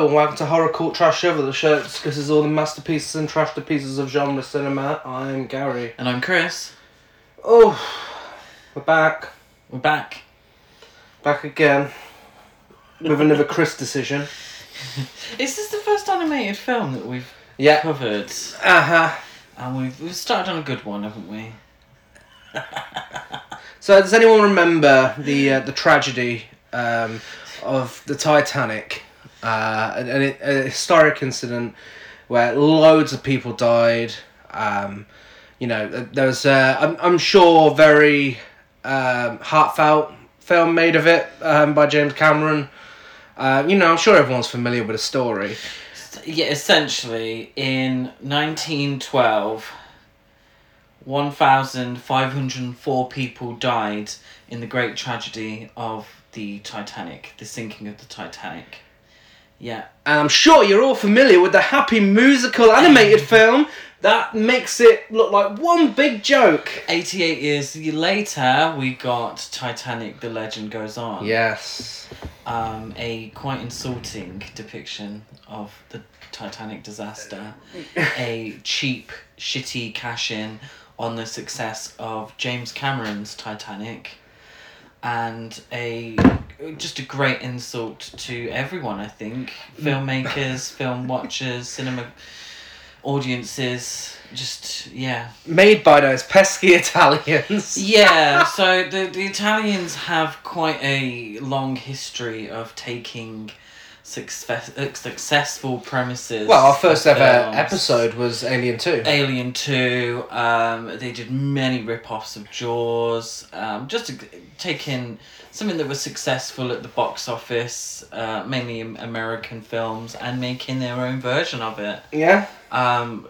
Hello and welcome to Horror Court Trash Over the show that discusses all the masterpieces and trash to pieces of genre cinema. I'm Gary. And I'm Chris. Oh, we're back. We're back. Back again. With another Chris decision. Is this the first animated film that we've Yeah. covered? Uh huh. And we've, we've started on a good one, haven't we? So, does anyone remember the uh, the tragedy um, of the Titanic? Uh, an, an, a historic incident where loads of people died. Um, you know, there was, uh, I'm, I'm sure, very um, heartfelt film made of it um, by James Cameron. Uh, you know, I'm sure everyone's familiar with the story. Yeah, essentially, in 1912, 1,504 people died in the great tragedy of the Titanic, the sinking of the Titanic. Yeah. And I'm sure you're all familiar with the happy musical animated film that makes it look like one big joke. 88 years later, we got Titanic The Legend Goes On. Yes. um, a quite insulting depiction of the Titanic disaster, a cheap, shitty cash in on the success of James Cameron's Titanic, and a just a great insult to everyone. I think filmmakers, film watchers, cinema audiences. Just yeah, Made by those pesky Italians. yeah, so the, the Italians have quite a long history of taking success, uh, successful premises. Well, our first ever films. episode was Alien 2. Alien 2, um, they did many rip-offs of Jaws, um, just to, taking something that was successful at the box office, uh, mainly American films, and making their own version of it. Yeah? Um,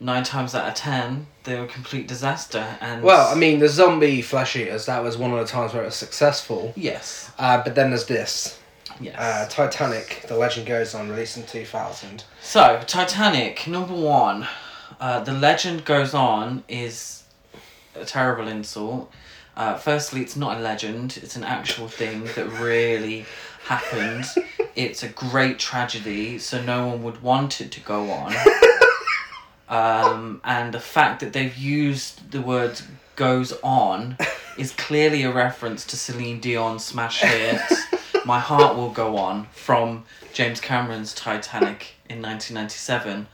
nine times out of ten, they were a complete disaster. And Well, I mean, the zombie flesh eaters, that was one of the times where it was successful. yes, Uh, but then there's this yes. uh, Titanic, The Legend Goes On, released in 2000. So, Titanic, number one. Uh, the legend goes on is a terrible insult. Uh, firstly, it's not a legend, it's an actual thing that really happened. It's a great tragedy, so no one would want it to go on. Um, and the fact that they've used the words goes on is clearly a reference to Celine Dion's smash hit My Heart Will Go On from James Cameron's Titanic in 1997.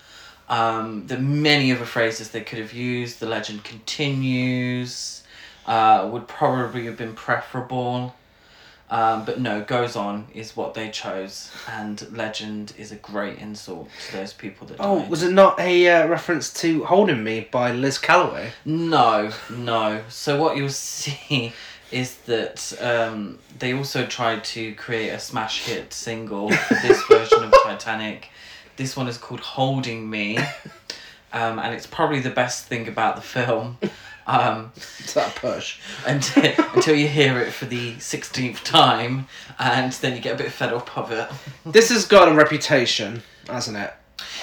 Um, the many other phrases they could have used, the legend continues, uh, would probably have been preferable. Um, but no, goes on is what they chose, and legend is a great insult to those people that Oh, died. was it not a uh, reference to Holding Me by Liz Callaway? No, no. So what you'll see is that um, they also tried to create a smash hit single for this version of Titanic. This one is called Holding Me, um, and it's probably the best thing about the film. Um, It's that push. until, until you hear it for the 16th time, and then you get a bit fed up of it. This has got a reputation, hasn't it?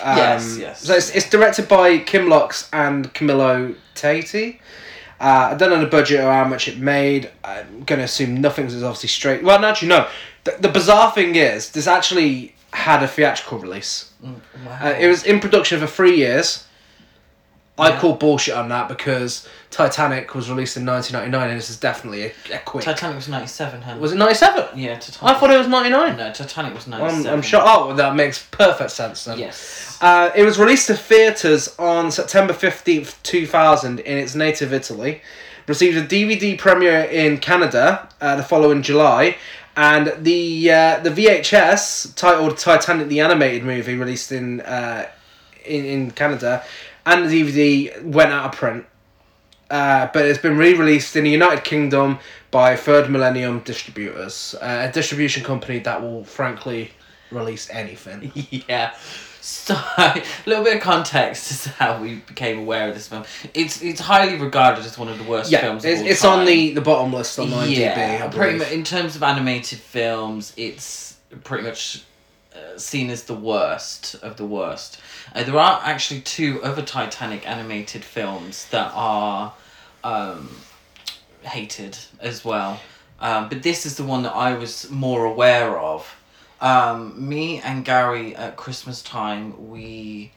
Um, Yes, yes. So it's, it's directed by Kim Locks and Camillo Tate. Uh, I don't know the budget or how much it made. I'm going to assume nothing's is obviously straight. Well, actually, no. The, the bizarre thing is, this actually had a theatrical release. Wow. Uh, it was in production for three years. I call bullshit on that because Titanic was released in 1999 and this is definitely a, a quick. Titanic was 97, huh? was it 97? Yeah, Titanic. I thought it was 99. No, Titanic was I'm, 97. I'm sure. Oh, that makes perfect sense then. Yes. Uh, it was released to theatres on September 15th, 2000, in its native Italy. Received a DVD premiere in Canada uh, the following July. And the uh, the VHS titled Titanic the Animated Movie, released in, uh, in, in Canada, and the DVD went out of print. Uh, but it's been re-released in the United Kingdom by Third Millennium Distributors, uh, a distribution company that will frankly release anything. yeah. So, a little bit of context as to how we became aware of this film. It's it's highly regarded as one of the worst Yeah, films. it's, it's on the, the bottom list on IMDb. yeah, I pretty much in terms of animated films, it's pretty much seen as the worst of the worst. Uh, there are actually two other Titanic animated films that are um, hated as well, um, but this is the one that I was more aware of. Um, me and Gary at Christmas time, we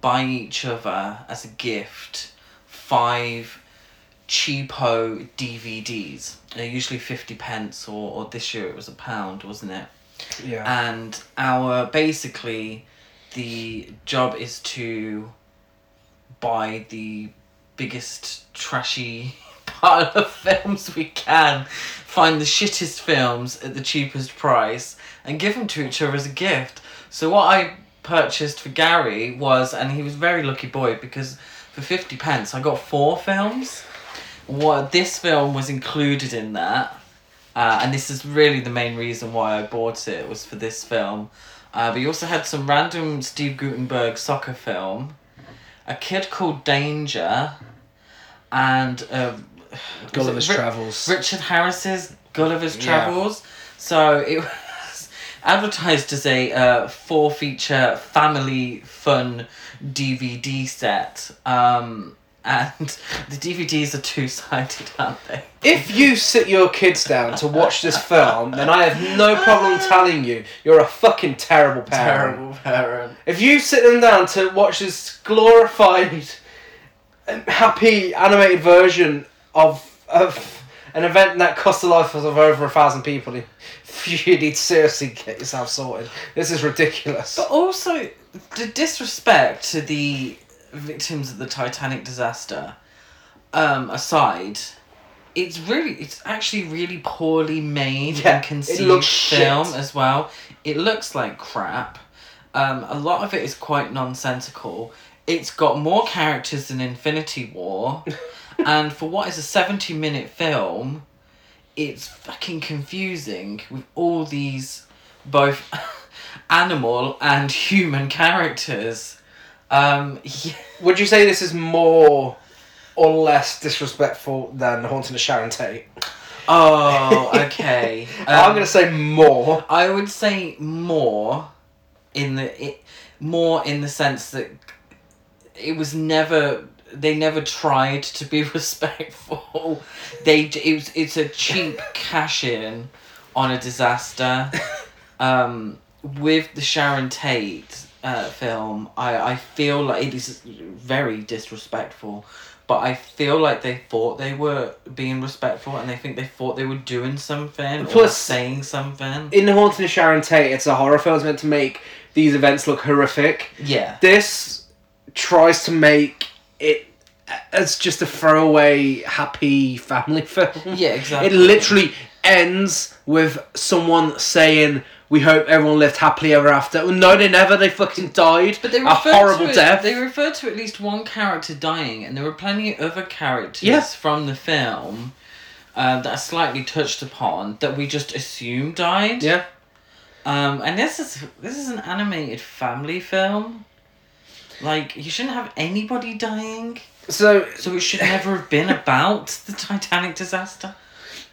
buy each other as a gift five cheapo DVDs. They're usually 50 pence, or, or this year it was a pound, wasn't it? Yeah. and our basically the job is to buy the biggest trashy pile of films we can find the shittest films at the cheapest price and give them to each other as a gift. So what i purchased for gary was and he was a very lucky boy because for 50 pence i got four films. What this film was included in that uh, and this is really the main reason why I bought it was for this film. Uh, but you also had some random Steve Guttenberg soccer film, a kid called Danger, and uh, Gulliver's Ri- Travels. Richard Harris's Gulliver's Yeah. Travels. So it was advertised as a uh, four feature family fun DVD set. Um, and the DVDs are two sided, aren't they? If you sit your kids down to watch this film, then I have no problem telling you you're a fucking terrible parent. Terrible parent. If you sit them down to watch this glorified, um, happy animated version of of an event that cost the life of over a thousand people, you need to seriously get yourself sorted. This is ridiculous. But also, the disrespect to the victims of the Titanic disaster um, aside, it's really, it's actually really poorly made Yeah, and conceived looks shit. film as well. It looks like crap. Um, a lot of it is quite nonsensical. It's got more characters than Infinity War, and for what is a seventy minute film, it's fucking confusing with all these both animal and human characters. Um, yeah, Would you say this is more or less disrespectful than Haunting of Sharon Tate? oh, okay. I'm Um, gonna say more. I would say more in the it, more in the sense that it was never they never tried to be respectful. They it was it's a cheap cash in on a disaster. Um, with the Sharon Tate uh, film, I I feel like it is very disrespectful. But I feel like they thought they were being respectful, and they think they thought they were doing something or saying something. In *The Haunting of Sharon Tate, it's a horror film. It's meant to make these events look horrific. Yeah. This tries to make it as just a throwaway, happy family film. Yeah, exactly. It literally ends with someone saying, "We hope everyone lived happily ever after." Well, no, they never. They fucking died. But they a horrible to it, death. They referred to at least one character dying, and there were plenty of other characters Yeah. from the film uh, that are slightly touched upon that we just assume died. yeah. Um, and this is this is an animated family film. Like you shouldn't have anybody dying, So so it should never have been about the Titanic disaster.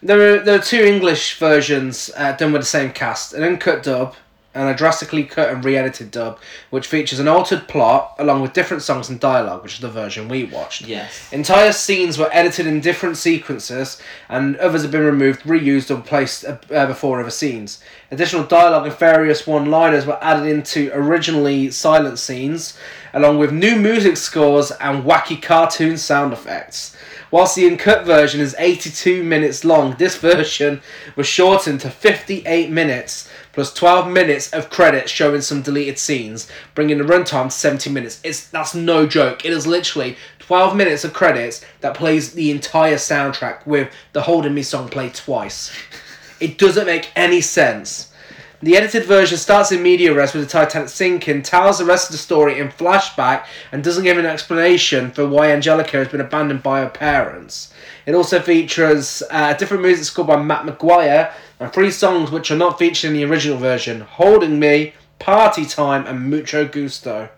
There are there are two English versions uh, done with the same cast, an uncut dub and a drastically cut and re-edited dub, which features an altered plot along with different songs and dialogue, which is the version we watched. Yes. Entire scenes were edited in different sequences, and others have been removed, reused, or placed uh, uh, before other scenes. Additional dialogue and various one-liners were added into originally silent scenes, along with new music scores and wacky cartoon sound effects. Whilst the uncut version is 82 minutes long, this version was shortened to 58 minutes, plus 12 minutes of credits showing some deleted scenes, bringing the runtime to 70 minutes. It's that's no joke. It is literally 12 minutes of credits that plays the entire soundtrack with the Holding Me song played twice. It doesn't make any sense. The edited version starts in medias res with the Titanic sinking, tells the rest of the story in flashback, and doesn't give an explanation for why Angelica has been abandoned by her parents. It also features uh, a different music score by Matt McGuire and three songs which are not featured in the original version Holding Me, Party Time, and Mucho Gusto.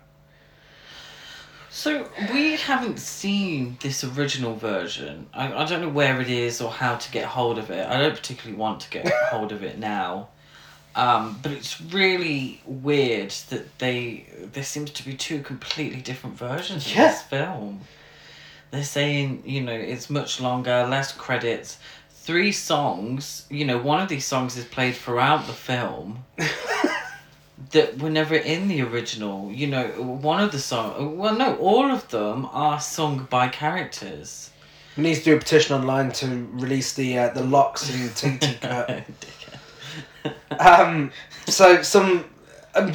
So we haven't seen this original version. I, I don't know where it is or how to get hold of it. I don't particularly want to get hold of it now. Um, but it's really weird that they there seems to be two completely different versions Yeah. of this film. They're saying, you know, it's much longer, less credits, three songs. You know, one of these songs is played throughout the film. that were never in the original. You know, one of the song. Well, no, all of them are sung by characters. We need to do a petition online to release the uh, the locks and cut. Um, so some. Um,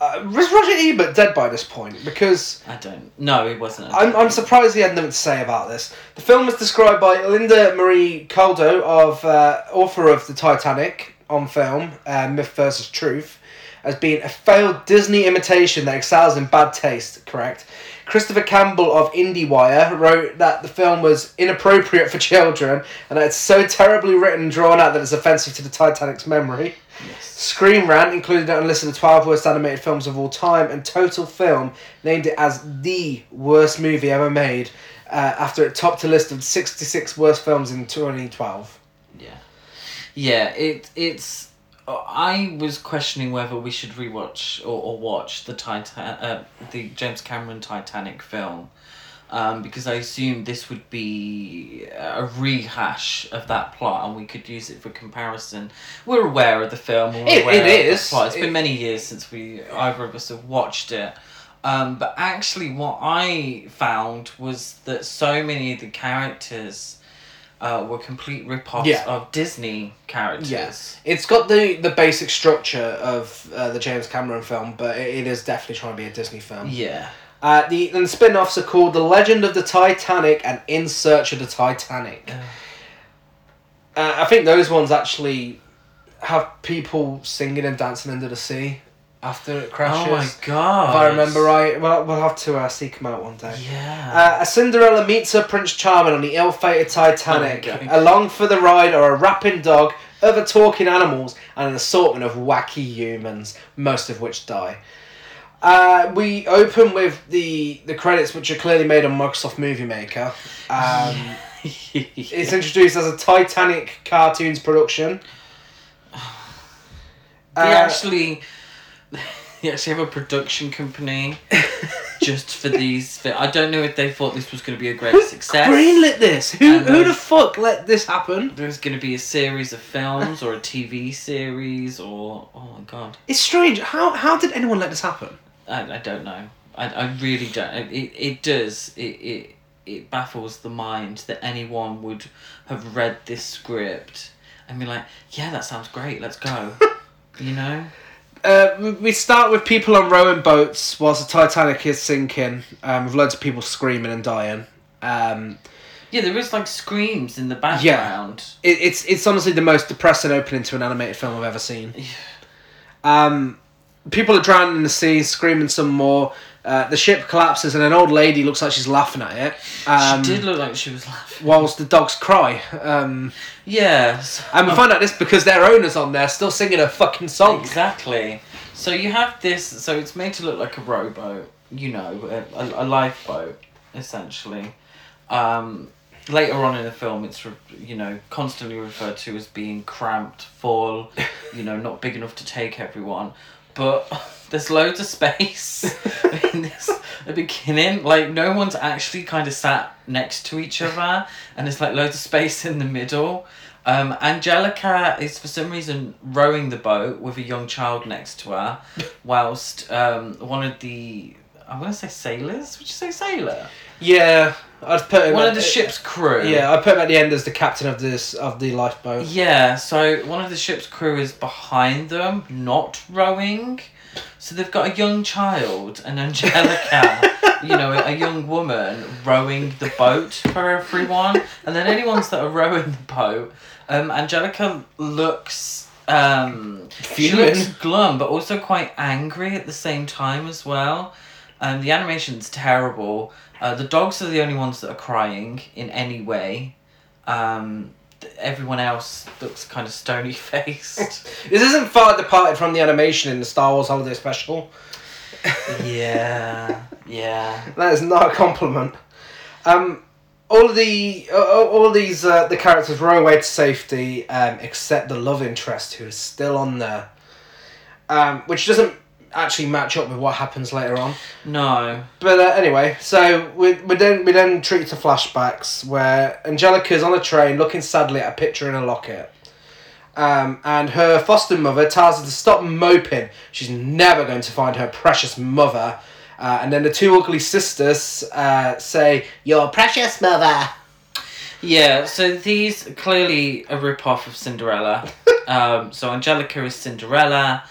uh, was Roger Ebert dead by this point? Because I don't. No, he wasn't. I'm, I'm surprised he had nothing to say about this. The film was described by Linda Marie Koldau, of uh, author of the Titanic on film, uh, Myth versus Truth, as being a failed Disney imitation that excels in bad taste. Correct. Christopher Campbell of IndieWire wrote that the film was inappropriate for children and that it's so terribly written and drawn out that it's offensive to the Titanic's memory. Yes. Screen Rant included it on a list of the 12 worst animated films of all time, and Total Film named it as the worst movie ever made uh, after it topped a list of 66 worst films in 2012. Yeah. Yeah. It it's. I was questioning whether we should rewatch or, or watch the Titan uh, the James Cameron Titanic film. Um, because I assumed this would be a rehash of that plot, and we could use it for comparison. We're aware of the film. We're It- aware it of the plot. It's It- been many years since we either of us have watched it. Um, but actually, what I found was that so many of the characters uh, were complete rip-offs Yeah. of Disney characters. Yes. It's got the, the basic structure of uh, the James Cameron film, but it, it is definitely trying to be a Disney film. Yeah. Uh, the and the spin-offs are called The Legend of the Titanic and In Search of the Titanic. Yeah. Uh, I think those ones actually have people singing and dancing under the sea after it crashes. Oh my god. If I remember right, well, we'll have to uh, seek him out one day. Yeah. Uh, a Cinderella meets her Prince Charming on the ill-fated Titanic. Okay. Along for the ride are a rapping dog, other talking animals, and an assortment of wacky humans, most of which die. Uh, we open with the the credits, which are clearly made on Microsoft Movie Maker. Um, It's introduced as a Titanic cartoons production. they Uh, actually, they actually have a production company just for these. Fi- I don't know if they thought this was going to be a great who success. greenlit this? Who And, who the fuck let this happen? There's going to be a series of films or a TV series or oh my god, It's strange. How how did anyone let this happen? I, I don't know. I, I really don't. It, it does. It, it it baffles the mind that anyone would have read this script and be like, yeah, that sounds great. Let's go. you know. Uh, we- we start with people on rowing boats whilst the Titanic is sinking, um, with loads of people screaming and dying. Um, Yeah, there is like screams in the background. it, it's it's honestly the most depressing opening to an animated film I've ever seen. Um, people are drowning in the sea, screaming some more. Uh, the ship collapses and an old lady looks like she's laughing at it. Um, she did look like she was laughing. Whilst the dogs cry. Um, Yes. and we find out this because their owner's on there still singing a fucking song. Exactly. So you have this. So it's made to look like a rowboat. You know, a, a, a lifeboat, essentially. Um, later on in the film, it's re- you know constantly referred to as being cramped, full. You know, not big enough to take everyone. But there's loads of space in this the beginning. Like no one's actually kind of sat next to each other, and there's like loads of space in the middle. Um, Angelica is for some reason rowing the boat with a young child next to her, whilst um, one of the I want to say sailors. Would you say sailor? Yeah, I'd put him One of the ship's crew. Yeah, I put him at the end as the captain of this of the lifeboat. Yeah, so one of the ship's crew is behind them, not rowing. So they've got a young child an Angelica, you know, a young woman rowing the boat for everyone. And then any ones that are rowing the boat, um, Angelica looks um she looks glum but also quite angry at the same time as well. Um, the animation's terrible. Uh, the dogs are the only ones that are crying in any way. Um, everyone else looks kind of stony faced. This isn't far departed from the animation in the Star Wars Holiday Special. yeah, yeah. That is not a compliment. Um, all of the uh, all of these uh, the characters row away to safety, um, except the love interest who is still on there, um, which doesn't actually match up with what happens later on. No. But uh, anyway, so we we then we then treat to flashbacks where Angelica's on a train looking sadly at a picture in a locket. Um, and her foster mother tells her to stop moping. She's never going to find her precious mother. Uh, and then the two ugly sisters uh, say, Your precious mother. Yeah, so these are clearly a rip off of Cinderella. um, so Angelica is Cinderella.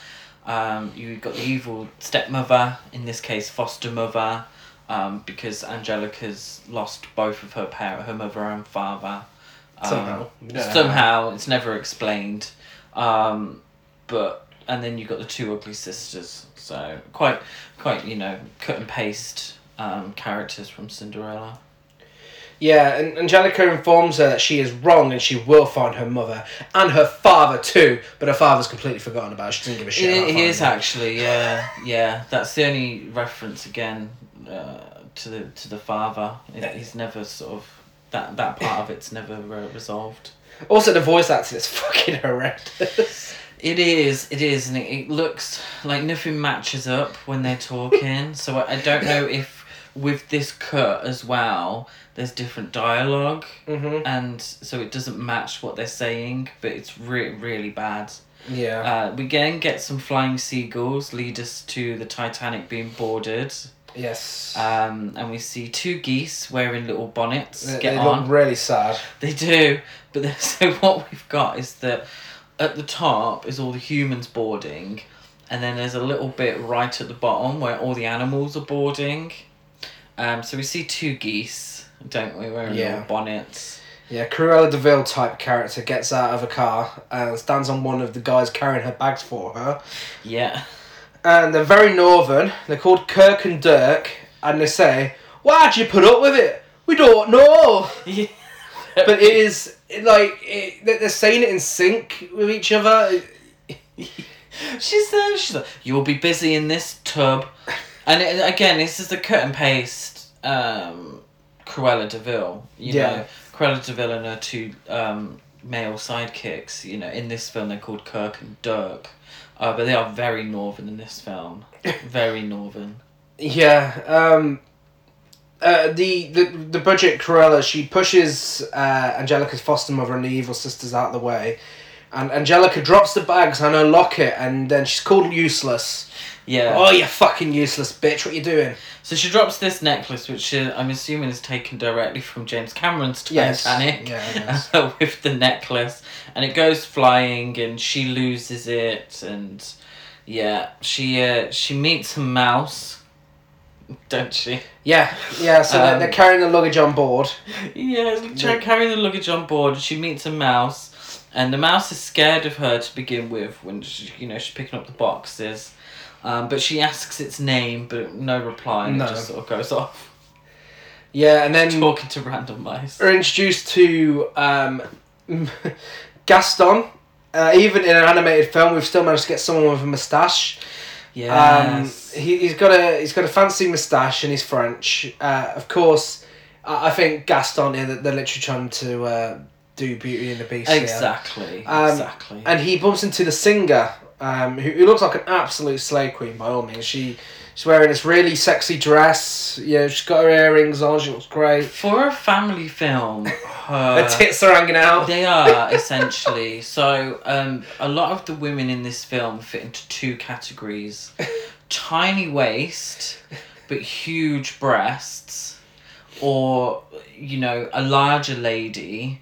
Um, you've got the evil stepmother, in this case, foster mother, um, because Angelica's lost both of her parent, her mother and father. Um, Somehow. Somehow, it's never explained. Um, but and then you've got the two ugly sisters. So quite, quite you know, cut and paste um, characters from Cinderella. Yeah, and Angelica informs her that she is wrong and she will find her mother and her father too, but her father's completely forgotten about. Her. She doesn't give a shit. about It, it is him. actually, yeah, yeah. That's the only reference again uh, to the to the father. He's never sort of that that part of it's never uh, resolved. Also, the voice acting is fucking horrendous. It is, it is, and it, it looks like nothing matches up when they're talking. so I, I don't know if with this cut as well, there's different dialogue, mm-hmm. and so it doesn't match what they're saying. But it's re- really bad. Yeah. Uh, we again get some flying seagulls lead us to the Titanic being boarded. yes. Um, and we see two geese wearing little bonnets. they get they on. look really sad. They do. But then, so what we've got is that at the top is all the humans boarding, and then there's a little bit right at the bottom where all the animals are boarding. Um, so we see two geese, don't we, wearing Yeah. little bonnets. Yeah, Cruella de Vil type character gets out of a car and stands on one of the guys carrying her bags for her. Yeah. And they're very northern. They're called Kirk and Dirk, and they say, "Why'd you put up with it? We don't know." yeah. But it is like it, they- they're saying it in sync with each other. She's there. She's like, "You'll be busy in this tub," and it, again, this is the cut and paste. Um, Cruella de Vil. You Yeah. know, Cruella de Vil and her two um, male sidekicks. You know, in this film they're called Kirk and Dirk, uh, but they are very northern in this film. very northern. Yeah. Um, uh, the, the the budget Cruella she pushes uh, Angelica's foster mother and the evil sisters out of the way, and Angelica drops the bags and her locket, and then she's called useless. Yeah. Oh, you fucking useless bitch! What you doing? So she drops this necklace, which uh, I'm assuming is taken directly from James Cameron's Yes. Titanic. Yeah, it is. with the necklace, and it goes flying, and she loses it, and yeah, she uh, she meets a mouse, don't she? Yeah, yeah. So they're, Um, they're carrying the luggage on board. Yeah, try carrying the luggage on board. She meets a mouse, and the mouse is scared of her to begin with when she, you know she's picking up the boxes. Um, but she asks its name, but no reply, and No. it just sort of goes off Yeah, and then talking to random mice. are introduced to um, Gaston. Uh, even in an animated film, we've still managed to get someone with a moustache. Um, Yes. he, he's got a he's got a fancy moustache and he's French. Uh, of course, I, I think Gaston here that they're literally trying to uh, do Beauty and the Beast. exactly. Um, exactly. And he bumps into the singer, um, who, who looks like an absolute slave queen by all means. She she's wearing this really sexy dress. Yeah, she's got her earrings on. She looks great. For a family film, Her her tits are hanging out. They are essentially. So, um, a lot of the women in this film fit into two categories: tiny waist, but huge breasts, or you know, a larger lady,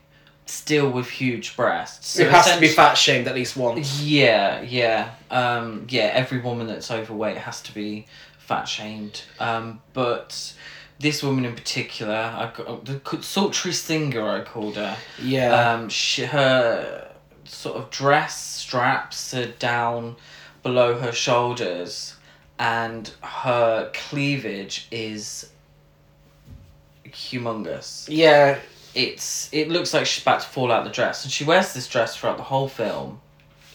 still with huge breasts. So It has to be fat shamed at least once. Yeah, yeah, um, yeah. Every woman that's overweight has to be fat shamed. Um, but this woman in particular, I got, the sultry singer, I called her. Yeah. Um, she, her sort of dress straps are down below her shoulders, and her cleavage is humongous. yeah. It's it looks like she's about to fall out the dress, and she wears this dress throughout the whole film,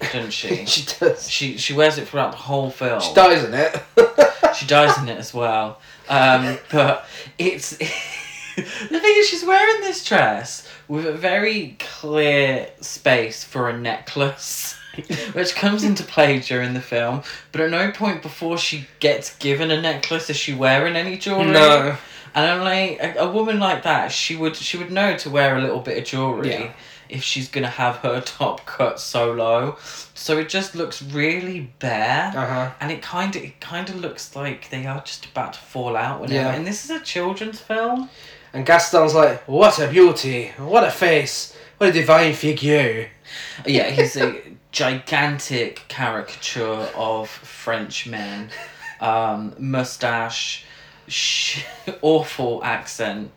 doesn't she? she does. she she wears it throughout the whole film. She dies in it. She dies in it as well. Um, but it's the thing is she's wearing this dress with a very clear space for a necklace. Which comes into play during the film, but at no point before she gets given a necklace is she wearing any jewelry. no. And I'm like, a, a woman like that, she would she would know to wear a little bit of jewelry Yeah. if she's gonna have her top cut so low. So it just looks really bare. Uh huh. And it kind of it kind of looks like they are just about to fall out. Whenever. Yeah. And this is a children's film. And Gaston's like, "What a beauty! What a face! What a divine figure!" Yeah, he's a gigantic caricature of French men. Um, mustache, sh- awful accent,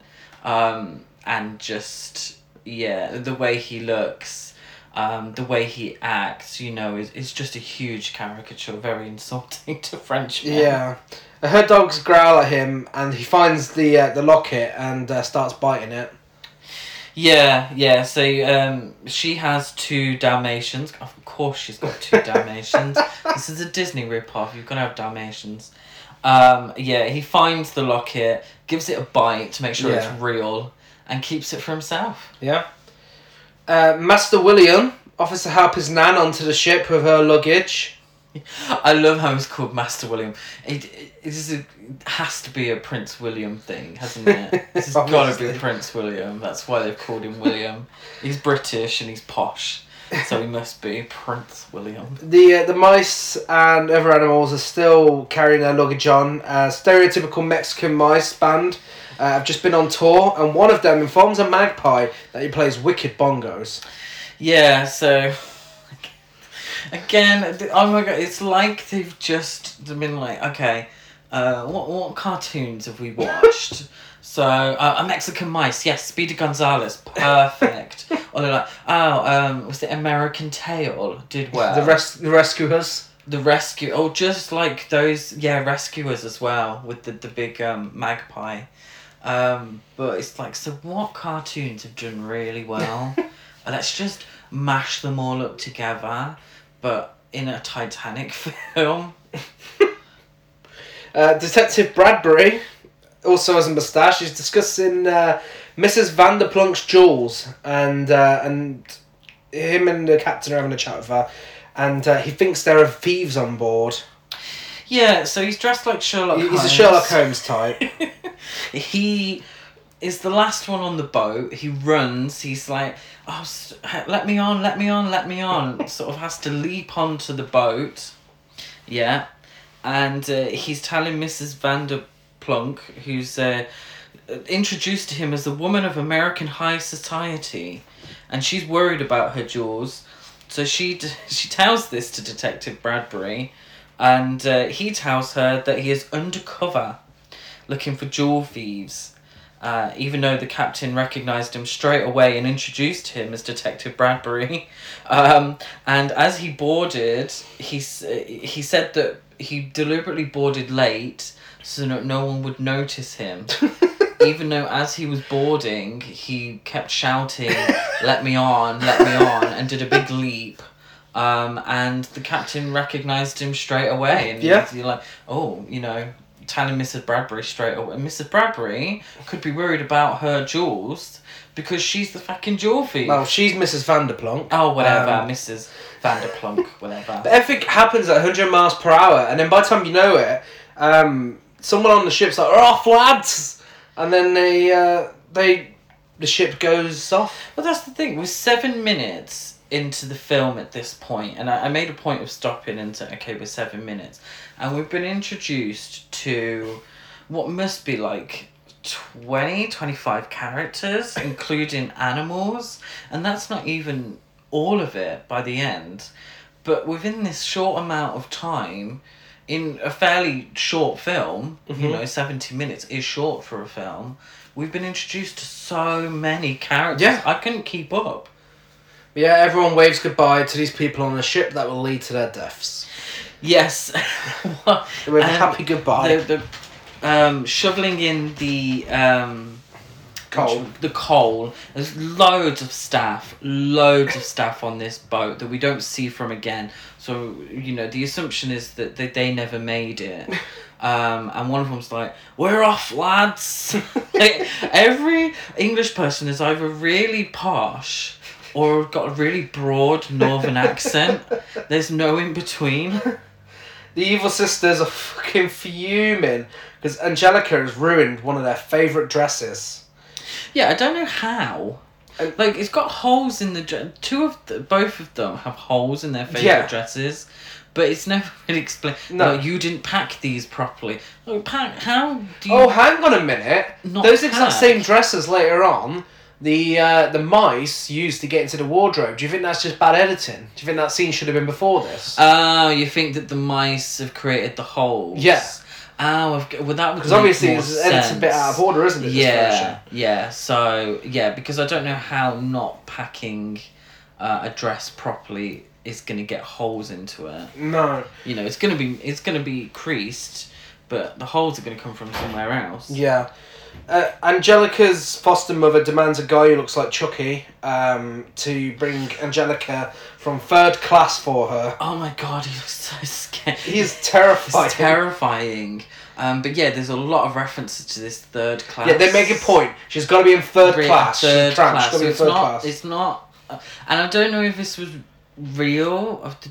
um, and just yeah, the way he looks, um, the way he acts, you know, is, is just a huge caricature, very insulting to French men. Yeah. Her dogs growl at him, and he finds the uh, the locket and uh, starts biting it. Yeah, yeah. So um, she has two Dalmatians. Of course, she's got two Dalmatians. this is a Disney ripoff. You've got to have Dalmatians. Um, yeah, he finds the locket, gives it a bite to make sure Yeah. it's real, and keeps it for himself. Yeah. Uh, Master William offers to help his nan onto the ship with her luggage. I love how it's called Master William. It, it, it is a, it has to be a Prince William thing, hasn't it? This has got to Obviously. be Prince William. That's why they've called him William. He's British and he's posh, so he must be Prince William. The uh, the mice and other animals are still carrying their luggage on. Uh, stereotypical Mexican mice band uh, have just been on tour, and one of them informs a magpie that he plays wicked bongos. Yeah, so again, oh my god, it's like they've just been like, okay, uh, what what cartoons have we watched? So uh, a Mexican mice, yes, Speedy Gonzales, perfect. or they're like, oh, um, was it American Tail? Did well. The rest the rescuers. the rescue, oh, just like those, yeah, rescuers as well with the the big um, magpie. Um, but it's like, so what cartoons have done really well? Uh, Let's just mash them all up together, but in a Titanic film. Uh, Detective Bradbury also has a moustache. He's discussing uh, Mrs. Vanderplunk's jewels, and uh, and him and the captain are having a chat with her, and uh, he thinks there are thieves on board. Yeah, so he's dressed like Sherlock He- Holmes. He's a Sherlock Holmes type. he is the last one on the boat. He runs. He's like, "Oh, let me on, let me on, let me on." sort of has to leap onto the boat. Yeah, and uh, he's telling Mrs. Vanderplunk, who's uh, introduced to him as a woman of American high society, and she's worried about her jewels. So she d- she tells this to Detective Bradbury, and uh, he tells her that he is undercover, looking for jewel thieves. Uh, even though the captain recognized him straight away and introduced him as Detective Bradbury, um, and as he boarded, he he said that he deliberately boarded late so that no one would notice him. even though as he was boarding, he kept shouting, "Let me on, let me on," and did a big leap. Um, and the captain recognized him straight away, and Yeah. you're like, "Oh, you know." Telling Mrs. Bradbury straight away. And Mrs. Bradbury could be worried about her jewels because she's the fucking jewel thief. well, she's Mrs. Vanderplunk. oh, whatever, Um, Mrs. Vanderplunk, whatever. But everything happens at 100 miles per hour, and then by the time you know it, um, someone on the ship's like, "We're off, lads!" And then they, uh, they, the ship goes off. But that's the thing. We're seven minutes into the film at this point, and I, I made a point of stopping and saying, okay, we're seven minutes. And we've been introduced to what must be like 20, 25 characters, including animals. And that's not even all of it by the end. But within this short amount of time, in a fairly short film, you Mhm. know, 70 minutes is short for a film, we've been introduced to so many characters. Yeah. I couldn't keep up. Yeah, everyone waves goodbye to these people on the ship that will lead to their deaths. Yes. They wave a happy goodbye. The, the um, shoveling in the um, Coal. The coal. There's loads of staff, loads of staff on this boat that we don't see from again. So you know the assumption is that they, they never made it. Um, and one of them's like, "We're off, lads." like, every English person is either really posh or got a really broad northern accent. There's no in between. The evil sisters are fucking fuming because Angelica has ruined one of their favourite dresses. Yeah, I don't know how. And- like it's got holes in the dre- two of the, both of them have holes in their favorite Yeah. dresses, but it's never really explained. No. No, you didn't pack these properly. Like, pack how do you? Oh, hang on a minute. Those exact same dresses later on, the uh, the mice used to get into the wardrobe. Do you think that's just bad editing? Do you think that scene should have been before this? Oh, you think that the mice have created the holes? Yeah. Oh, I've- well that would Because obviously it's edited a bit out of order, isn't it? Yeah, yeah. So yeah, because I don't know how not packing uh, a dress properly is going to get holes into it. No. You know, it's gonna be it's gonna be creased, but the holes are gonna come from somewhere else. Yeah. Uh, Angelica's foster mother demands a guy who looks like Chucky um, to bring Angelica from third class for her. Oh my god, he looks so scary. He is terrifying. It's terrifying. Um, but yeah, there's a lot of references to this third class. Yeah, they make a point. She's got to be in third Really, class. Third She's trans. class. She's got to So be in it's third not. class. It's not. Uh, and I don't know if this was real, of the,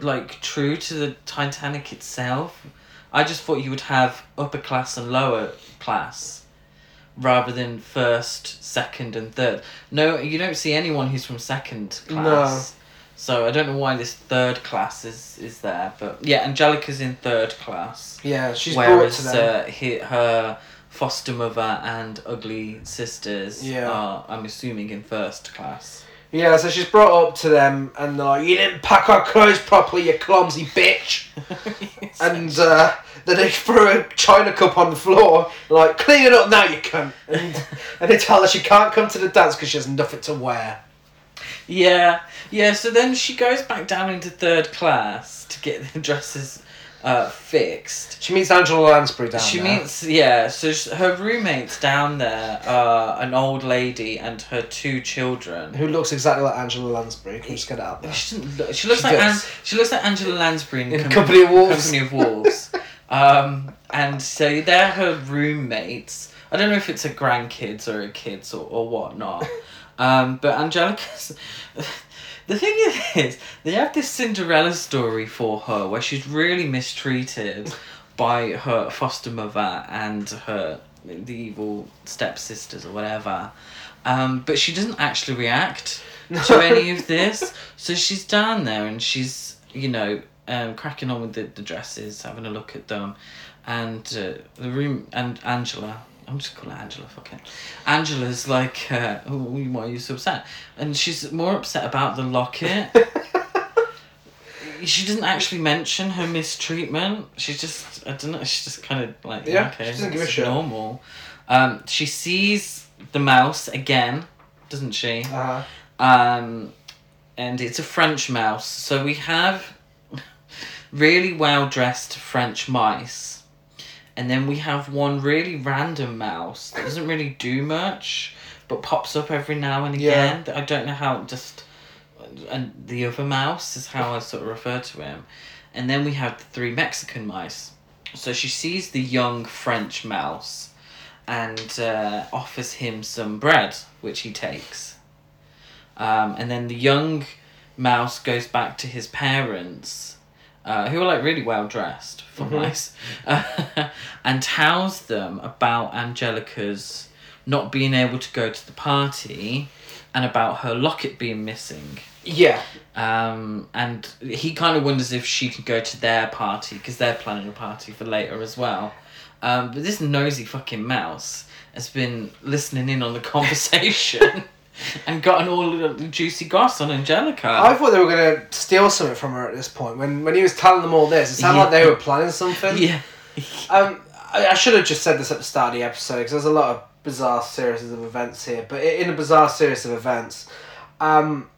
like true to the Titanic itself. I just thought you would have upper class and lower class, rather than first, second, and third. No, you don't see anyone who's from second class. No. So I don't know why this third class is is there, but yeah, Angelica's in third class. Yeah, she's brought to them. uh, he, her foster mother and ugly sisters Yeah. are, I'm assuming, in first class. Yeah, so she's brought up to them, and they're like, "You didn't pack our clothes properly, you clumsy bitch." and uh, then they throw a china cup on the floor, like, "Clean it up now, you cunt." And, and they tell her she can't come to the dance because she has nothing to wear. yeah, yeah. So then she goes back down into third class to get the dresses uh, fixed. She meets Angela Lansbury down there. she there. meets yeah. So sh- her roommates down there are an old lady and her two children. who looks exactly like Angela Lansbury. Can we just get it out there? She, doesn't look, she looks She like An- does. she looks like Angela Lansbury in, In Com- Company of Wolves. Company of Wolves. um, and so they're her roommates. I don't know if it's a grandkids or a kids or, or whatnot. Um, but Angelica's. The thing is, they have this Cinderella story for her where she's really mistreated by her foster mother and her the evil stepsisters or whatever. Um, but she doesn't actually react to any of this. So she's down there and she's, you know, um, cracking on with the, the dresses, having a look at them. And uh, the room, and Angela, I'm just calling Angela, fuck it. Angela's like, uh, oh, why are you so upset? And she's more upset about the locket. she doesn't actually mention her mistreatment. She's just, I don't know, she's just kind of like, Yeah, okay, she doesn't give a it's shit. normal. Um, she sees the mouse again, doesn't she? Uh, um, and it's a French mouse. So we have really well dressed French mice, and then we have one really random mouse that doesn't really do much, but pops up every now and again. That I don't know how just. And the other mouse is how I sort of refer to him, and then we have the three Mexican mice. So she sees the young French mouse, and uh, offers him some bread, which he takes. Um, and then the young mouse goes back to his parents, uh, who are like really well dressed for Mhm. mice, and tells them about Angelica's not being able to go to the party and about her locket being missing. yeah. Um, and he kind of wonders if she could go to their party because they're planning a party for later as well. Um, but this nosy fucking mouse has been listening in on the conversation and gotten all the juicy goss on Angelica. I thought they were going to steal something from her at this point. When when he was telling them all this, it sounded like they were planning something. yeah. Um, I, I should have just said this at the start of the episode because there's a lot of bizarre series of events here. But in a bizarre series of events, um,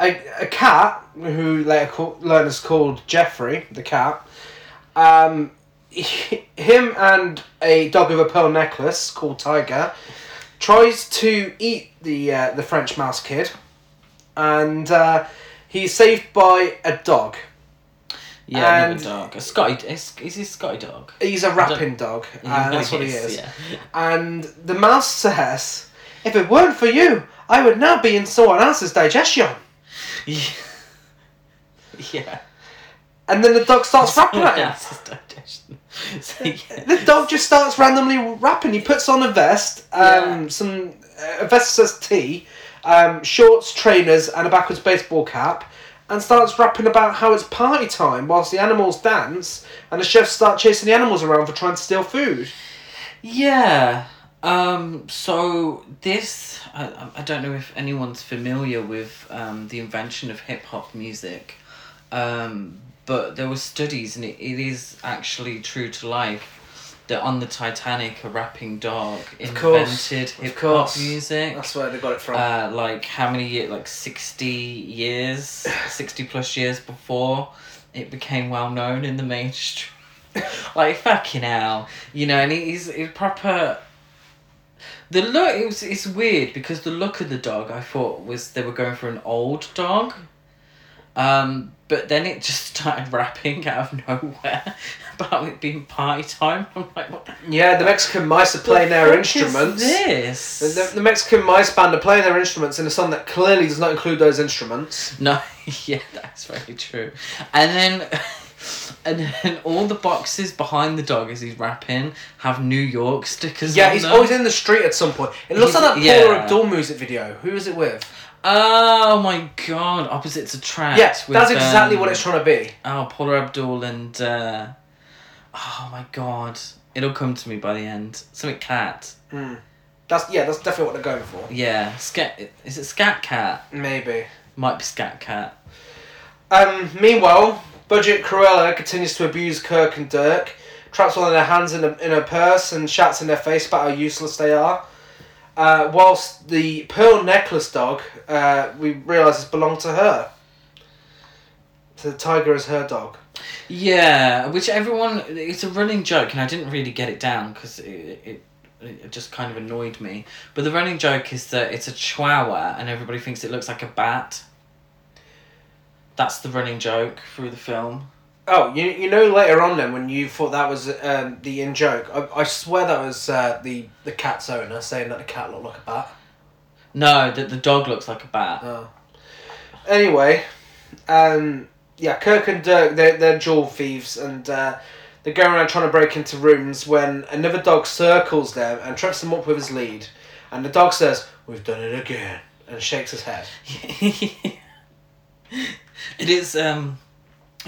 a, a cat who later call, learned is called Jeffrey the cat. Um, him and a dog with a pearl necklace called Tiger tries to eat the uh, the French mouse kid, and uh, he's saved by a dog. Yeah, And- another dog. A Scotty. Is, is he a Scotty dog? He's a rapping dog. Uh, that's what he is. Yeah. And the mouse says, If it weren't for you, I would now be in someone else's digestion. Yeah. yeah. And then the dog starts rapping at him. That's his digestion. So, yeah. The dog just starts randomly rapping. He puts on a vest, um, Yeah. some uh, a vest says T, um, shorts, trainers, and a backwards baseball cap, and starts rapping about how it's party time whilst the animals dance, and the chefs start chasing the animals around for trying to steal food. Yeah. Um, so this, I, I don't know if anyone's familiar with um, the invention of hip hop music, um, but there were studies, and it, it is actually true to life that on the Titanic, a rapping dog course, invented of hip hop music. That's where they got it from. Uh, like how many years? Like sixty years, sixty plus years before it became well known in the mainstream. like fucking hell, you know, and he's he's proper. The look it was it's weird because the look of the dog I thought was they were going for an old dog. Um, but then it just started rapping out of nowhere about it being party time. I'm like, what yeah, the Mexican mice are playing their fuck is instruments. This. The, the, the Mexican mice band are playing their instruments in a song that clearly does not include those instruments. No, yeah, that's very true. And then, and then all the boxes behind the dog as he's rapping have New York stickers. Yeah, he's them. always in the street at some point. It looks He's- like that Paula yeah. Abdul music video. Who is it with? Oh my god! Opposites attract. Yeah, with, that's exactly um, what it's trying to be. Oh, Paula Abdul and. Uh, oh my god! It'll come to me by the end. Something cat. That's yeah, that's definitely what they're going for. Yeah, scat. Is it Scat Cat? Maybe. Might be Scat Cat. Um, meanwhile, Budget Cruella continues to abuse Kirk and Dirk, traps one of their hands in, a, in her purse and shouts in their face about how useless they are. Uh, whilst the pearl necklace dog, uh, we realise has belonged to her. So the tiger is her dog. Yeah, which everyone it's a running joke, and I didn't really get it down because it, it it just kind of annoyed me. But the running joke is that it's a chihuahua, and everybody thinks it looks like a bat. That's the running joke through the film. Oh, you, you know later on then when you thought that was um, the in joke, I, I swear that was uh, the, the cat's owner saying that the cat looked like a bat. No, that the dog looks like a bat. Oh. Anyway, um, yeah, Kirk and Dirk, they're, they're jewel thieves and uh, they're going around trying to break into rooms when another dog circles them and traps them up with his lead. And the dog says, We've done it again, and shakes his head. it is um,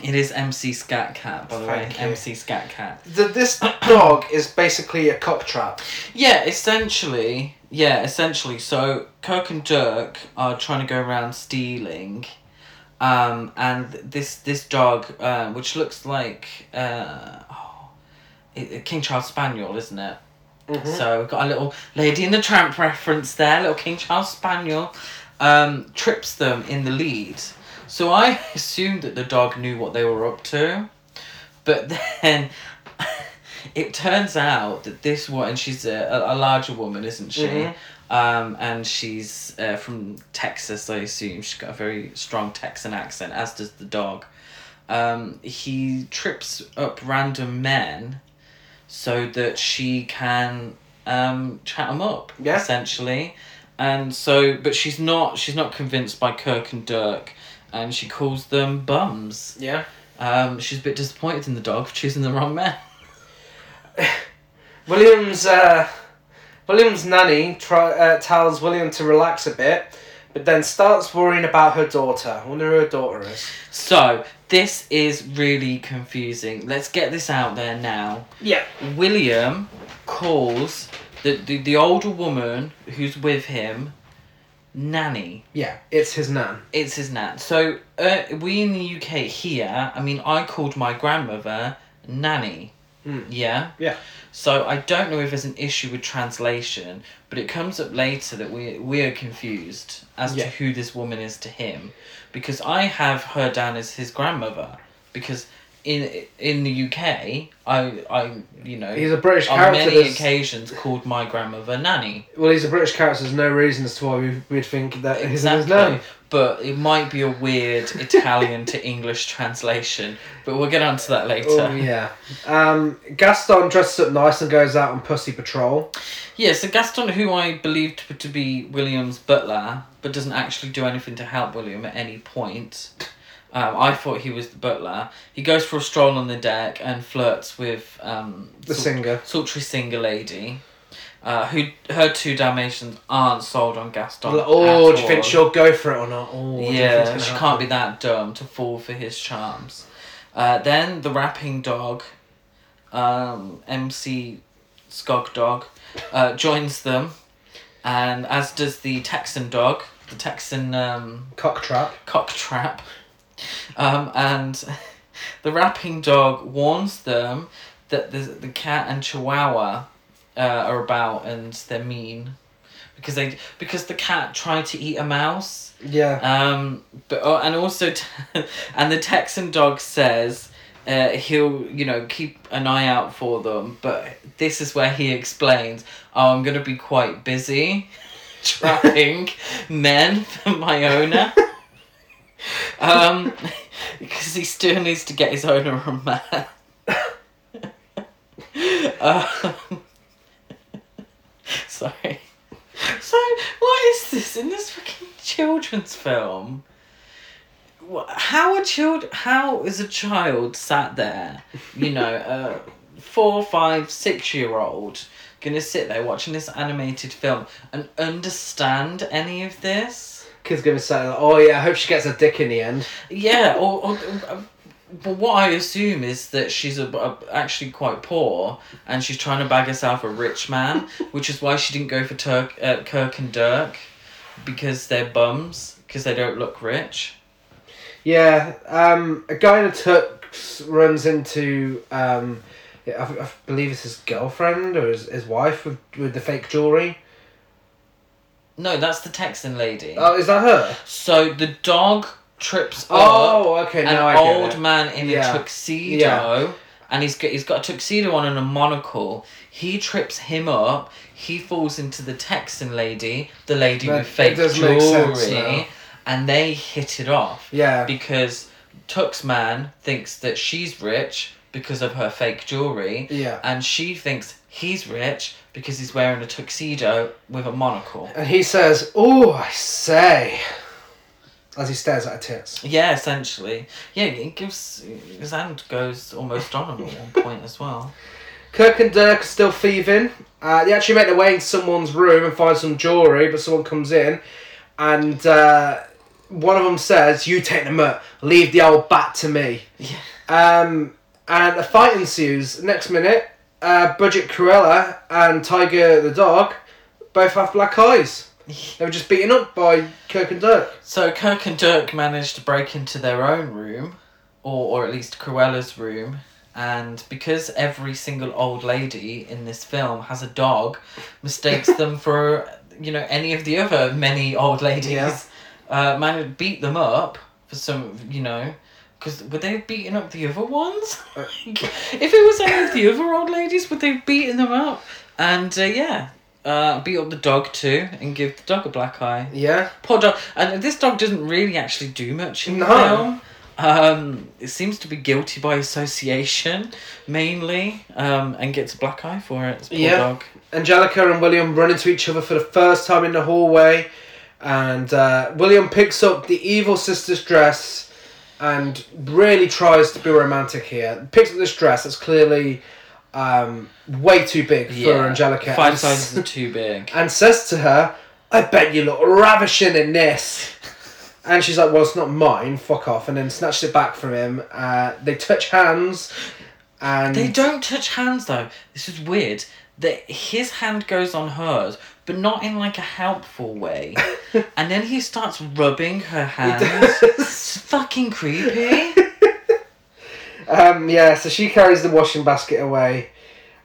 it is MC Scat Cat by the Thank way. you. MC Scat Cat. The, this dog is basically a cock trap. Yeah, essentially. Yeah, essentially. So Kirk and Dirk are trying to go around stealing, um, and this this dog, uh, which looks like uh, oh, it, it- King Charles Spaniel, isn't it? So we've got a little Lady in the Tramp reference there, little King Charles Spaniel, um, trips them in the lead. So I assumed that the dog knew what they were up to, but then it turns out that this one, and she's a, a, larger woman, isn't she? Mhm. Um, and she's uh, from Texas, I assume. She's got a very strong Texan accent, as does the dog. Um, he trips up random men so that she can um, chat them up, Yeah. essentially. And so, but she's not. She's not convinced by Kirk and Dirk, and she calls them bums. Yeah. Um, she's a bit disappointed in the dog for choosing the wrong man. William's uh, William's nanny try, uh, tells William to relax a bit, but then starts worrying about her daughter. I wonder who her daughter is. So this is really confusing. Let's get this out there now. Yeah. William calls the, the, the older woman who's with him nanny. Yeah, it's his nan. It's his nan. So uh, we in the UK here, I mean, I called my grandmother nanny. Hmm. Yeah. Yeah. So I don't know if there's an issue with translation, but it comes up later that we we are confused as Yeah. to who this woman is to him, because I have her down as his grandmother, because in in the UK I I you know He's a British on character. many there's- occasions called my grandmother nanny. Well, he's a British character. There's no reason as to why we, we'd think that his nan. But it might be a weird Italian to English translation. But we'll get onto that later. Oh yeah. Um, Gaston dresses up nice and goes out on pussy patrol. Yeah, so Gaston, who I believed to be William's butler, but doesn't actually do anything to help William at any point. Um, I thought he was the butler. He goes for a stroll on the deck and flirts with um, The singer. sultry singer lady. Uh, who her two Dalmatians aren't sold on Gaston. oh, at do you think she'll go for it or not? Oh, what do you think's Yeah, she happen? can't be that dumb to fall for his charms. Uh, then the rapping dog, um, MC Skog Dog, uh, joins them, and as does the Texan dog, the Texan um, Cock trap. Um, and the rapping dog warns them that the, the cat and Chihuahua uh, are about and they're mean. Because they because the cat tried to eat a mouse. Yeah. Um, but oh, and also, t- and the Texan dog says uh, he'll you know keep an eye out for them. But this is where he explains, "Oh, I'm gonna be quite busy trapping men for my owner." um, because he still needs to get his owner a man. um, sorry. So, what is this in this fucking children's film? How a child? How is a child sat there? You know, a four, five, six year old gonna sit there watching this animated film and understand any of this? Kid's gonna say, "Oh yeah, I hope she gets a dick in the end." Yeah, or, or uh, but what I assume is that she's a, a- actually quite poor and she's trying to bag herself a rich man, which is why she didn't go for Turk, uh, Kirk and Dirk because they're bums because they don't look rich. Yeah, um, a guy in a tux runs into, um, I, I believe it's his girlfriend or his, his wife with, with the fake jewelry. No, that's the Texan lady. Oh, is that her? So the dog trips oh, up Oh, okay, an now I get old it. man in Yeah. a tuxedo. And he's got he's got a tuxedo on and a monocle. He trips him up. He falls into the Texan lady, the lady That- with fake that does make sense jewelry, and they hit it off Yeah. because Tux man thinks that she's rich because of her fake jewelry, Yeah. and she thinks he's rich because he's wearing a tuxedo with a monocle. And he says, "Oh, I say," as he stares at her tits. Yeah, essentially. Yeah, it gives his hand goes almost on him at one point as well. Kirk and Dirk are still thieving. Uh, they actually make their way into someone's room and find some jewelry, but someone comes in, and uh, one of them says, "You take them up. Leave the old bat to me." Yeah. Um, and a fight ensues. Next minute, uh, Budget Cruella and Tiger the dog both have black eyes. They were just beaten up by Kirk and Dirk. So Kirk and Dirk managed to break into their own room, or or at least Cruella's room, and because every single old lady in this film has a dog, mistakes them for you know any of the other many old ladies. Yeah. Uh, managed to beat them up for some you know. Because would they beating up the other ones? If it was any of the other old ladies, would they have beaten them up? And uh, yeah, uh, beat up the dog too, and give the dog a black eye. Yeah. Poor dog. And this dog doesn't really actually do much in the film. Um, it seems to be guilty by association, mainly, um, and gets a black eye for it. Poor Yeah. dog. Angelica and William run into each other for the first time in the hallway, and uh, William picks up the evil sister's dress and really tries to be romantic here. Picks up this dress that's clearly um, way too big for Angelica. Five sizes are too big. and says to her, I bet you look ravishing in this. And she's like, well, it's not mine, fuck off. And then snatches it back from him. Uh, they touch hands. And They don't touch hands though. This is weird. That his hand goes on hers, but not in like a helpful way. and then he starts rubbing her hands. It's fucking creepy. Um, yeah, so she carries the washing basket away,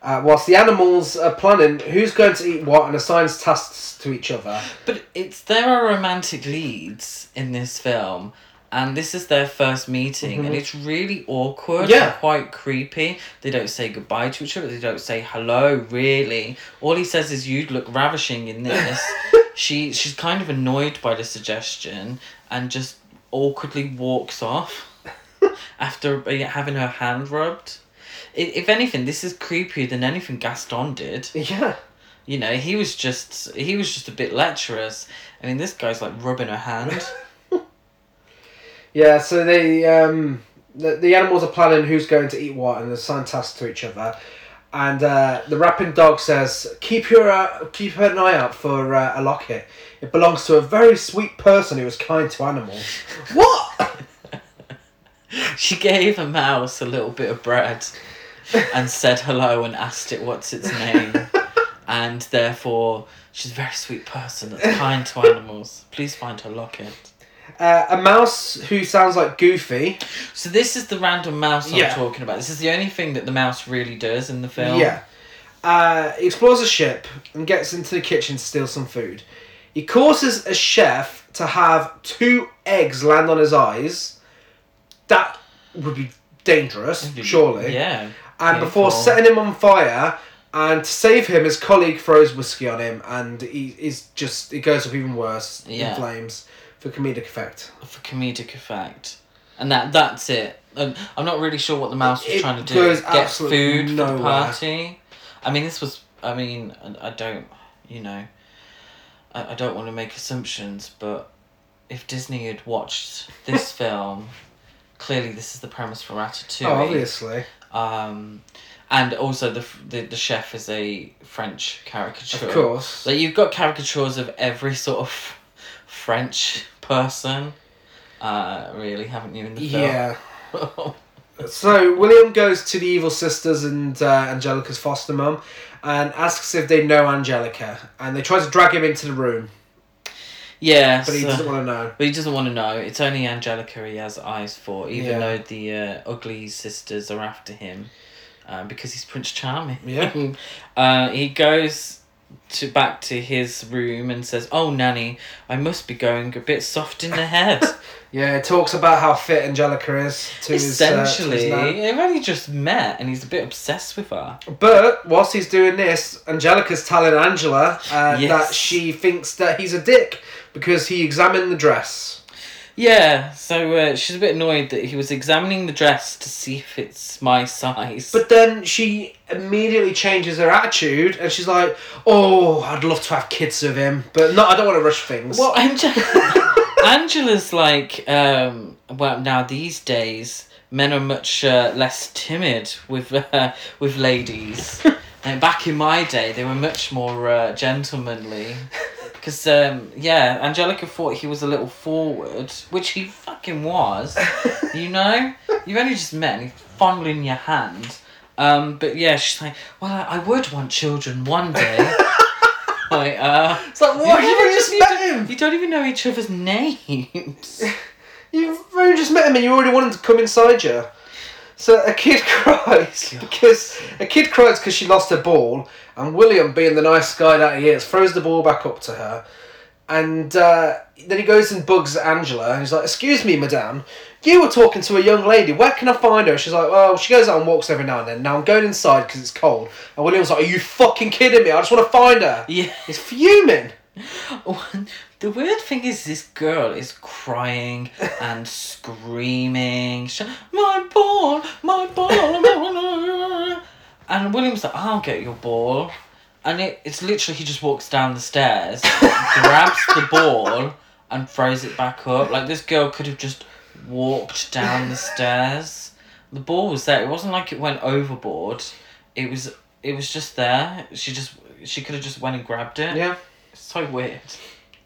uh, whilst the animals are planning who's going to eat what and assigns tasks to each other. But it's there are romantic leads in this film, and this is their first meeting, and it's really awkward. Yeah. and quite creepy. They don't say goodbye to each other. They don't say hello. Really, all he says is, "You'd look ravishing in this." she she's kind of annoyed by the suggestion and just awkwardly walks off after uh, having her hand rubbed. If anything, this is creepier than anything Gaston did. Yeah. You know, he was just he was just a bit lecherous. I mean, this guy's like rubbing her hand. Yeah, so they um, the, the animals are planning who's going to eat what and they assign tasks to each other. And uh, the rapping dog says, "Keep your uh, keep an eye out for uh, a locket. It belongs to a very sweet person who is kind to animals." what? She gave a mouse a little bit of bread and said hello and asked it what's its name. and therefore, she's a very sweet person that's kind to animals. Please find her locket. Uh, a mouse who sounds like Goofy. So this is the random mouse Yeah. I'm talking about. This is the only thing that the mouse really does in the film. Yeah. Uh, he explores a ship and gets into the kitchen to steal some food. He causes a chef to have two eggs land on his eyes. That would be dangerous, surely. Yeah. And before Painful. setting him on fire, and to save him, his colleague throws whiskey on him, and he is just it goes up even worse Yeah. in flames for comedic effect. for comedic effect, and that that's it. And I'm not really sure what the mouse was It trying to do. Get food for the party. I mean, this was. I mean, I, I don't. You know. I, I don't want to make assumptions, but if Disney had watched this film, clearly this is the premise for Ratatouille. Oh, obviously, Um, and also the, the the chef is a French caricature. of course. Like you've got caricatures of every sort of French person, uh, really, haven't you in the film? Yeah. So William goes to the evil sisters and uh, Angelica's foster mum, and asks if they know Angelica, and they try to drag him into the room, yeah. but he so- doesn't want to know. But he doesn't want to know. It's only Angelica he has eyes for, even Yeah. though the uh, ugly sisters are after him, uh, because he's Prince Charming. Yeah. uh, he goes to back to his room and says, "Oh, Nanny, I must be going a bit soft in the head." Yeah, it talks about how fit Angelica is to his, uh, to his Essentially, they've only just met, and he's a bit obsessed with her. But whilst he's doing this, Angelica's telling Angela uh, Yes. that she thinks that he's a dick because he examined the dress. Yeah, so uh, she's a bit annoyed that he was examining the dress to see if it's my size. But then she immediately changes her attitude and she's like, "Oh, I'd love to have kids with him, but no, I don't want to rush things." Well, Angela, Angela's like, um, well, now these days, men are much uh, less timid with uh, with ladies. and back in my day, they were much more uh, gentlemanly. Because, um, yeah, Angelica thought he was a little forward, which he fucking was. you know? You've only just met and he's fondling your hand. Um, but yeah, she's like, well, I, I would want children one day. like, uh, it's like, what? You You've only just even met him. you don't even know each other's names. You've only just met him and you already want him to come inside you. So a kid cries because a kid cries because she lost her ball, and William, being the nice guy that he is, throws the ball back up to her, and uh, then he goes and bugs Angela, and he's like, "Excuse me, madame, you were talking to a young lady. Where can I find her?" She's like, "Well, she goes out and walks every now and then. Now I'm going inside because it's cold." And William's like, "Are you fucking kidding me? I just want to find her." yeah. He's fuming. The weird thing is, this girl is crying and screaming, "My ball, my ball!" and William's like, "I'll get your ball," and it, it's literally he just walks down the stairs, grabs the ball, and throws it back up. Like this girl could have just walked down the stairs. The ball was there. It wasn't like it went overboard. It was. It was just there. She just. She could have just went and grabbed it. Yeah. It's so weird.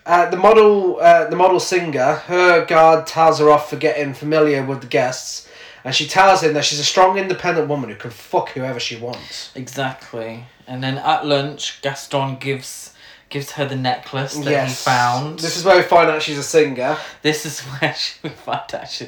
Uh, the model, uh, the model singer, her guard tells her off for getting familiar with the guests, and she tells him that she's a strong, independent woman who can fuck whoever she wants. Exactly. And then at lunch, Gaston gives gives her the necklace that yes, he found. This is where we find out she's a singer. This is where she we find out she,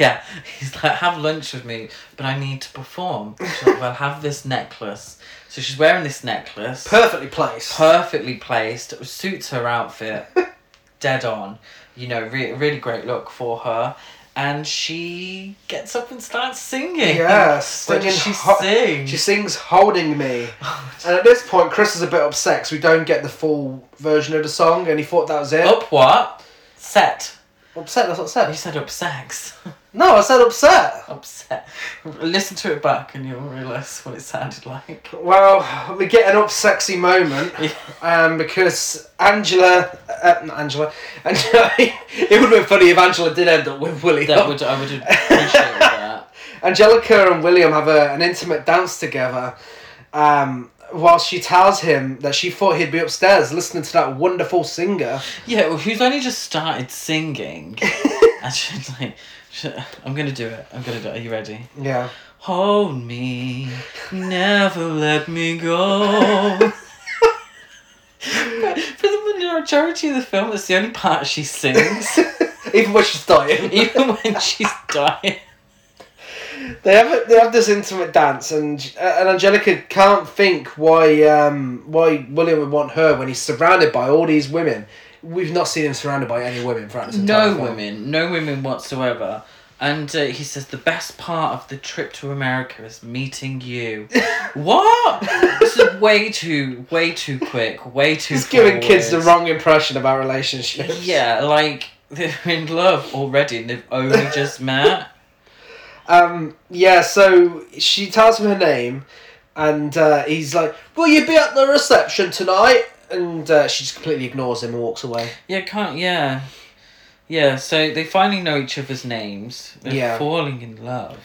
yeah, he's like, have lunch with me, but I need to perform. She's like, well, have this necklace. So she's wearing this necklace, Perfectly placed. perfectly placed, it suits her outfit, dead on. You know, re- really great look for her. And she gets up and starts singing. Yes, What does she ho- sing? She sings "Holding Me," and at this point, Chris is a bit upset 'cause we don't get the full version of the song, and he thought that was it. Up what? Set. Upset? That's what I You said. said up sex. No, I said upset. Upset. Listen to it back and you'll realise what it sounded like. Well, we get an up sexy moment um, because Angela, uh, not Angela, Angela. it would have been funny if Angela did end up with William. That would I would appreciate that. Angelica and William have a, an intimate dance together, Um, while she tells him that she thought he'd be upstairs listening to that wonderful singer. Yeah, well, who's only just started singing. and she's like, "Sh- I'm gonna do it. I'm gonna do it. Are you ready? Yeah. Hold me, never let me go. But For the majority of the film, it's the only part she sings, Even when she's dying. even when she's dying. They have a, they have this intimate dance, and uh, and Angelica can't think why um why William would want her when he's surrounded by all these women. We've not seen him surrounded by any women throughout this entire No film. women, no women whatsoever. And uh, he says the best part of the trip to America is meeting you. what? This is way too, way too quick, way too. Quick. He's giving kids the wrong impression about relationships. Yeah, like they're in love already and they've only just met. Um. Yeah. So she tells him her name, and uh, he's like, "Will you be at the reception tonight?" And uh, she just completely ignores him and walks away. Yeah, can't. Yeah, yeah. So they finally know each other's names. They're Yeah. falling in love.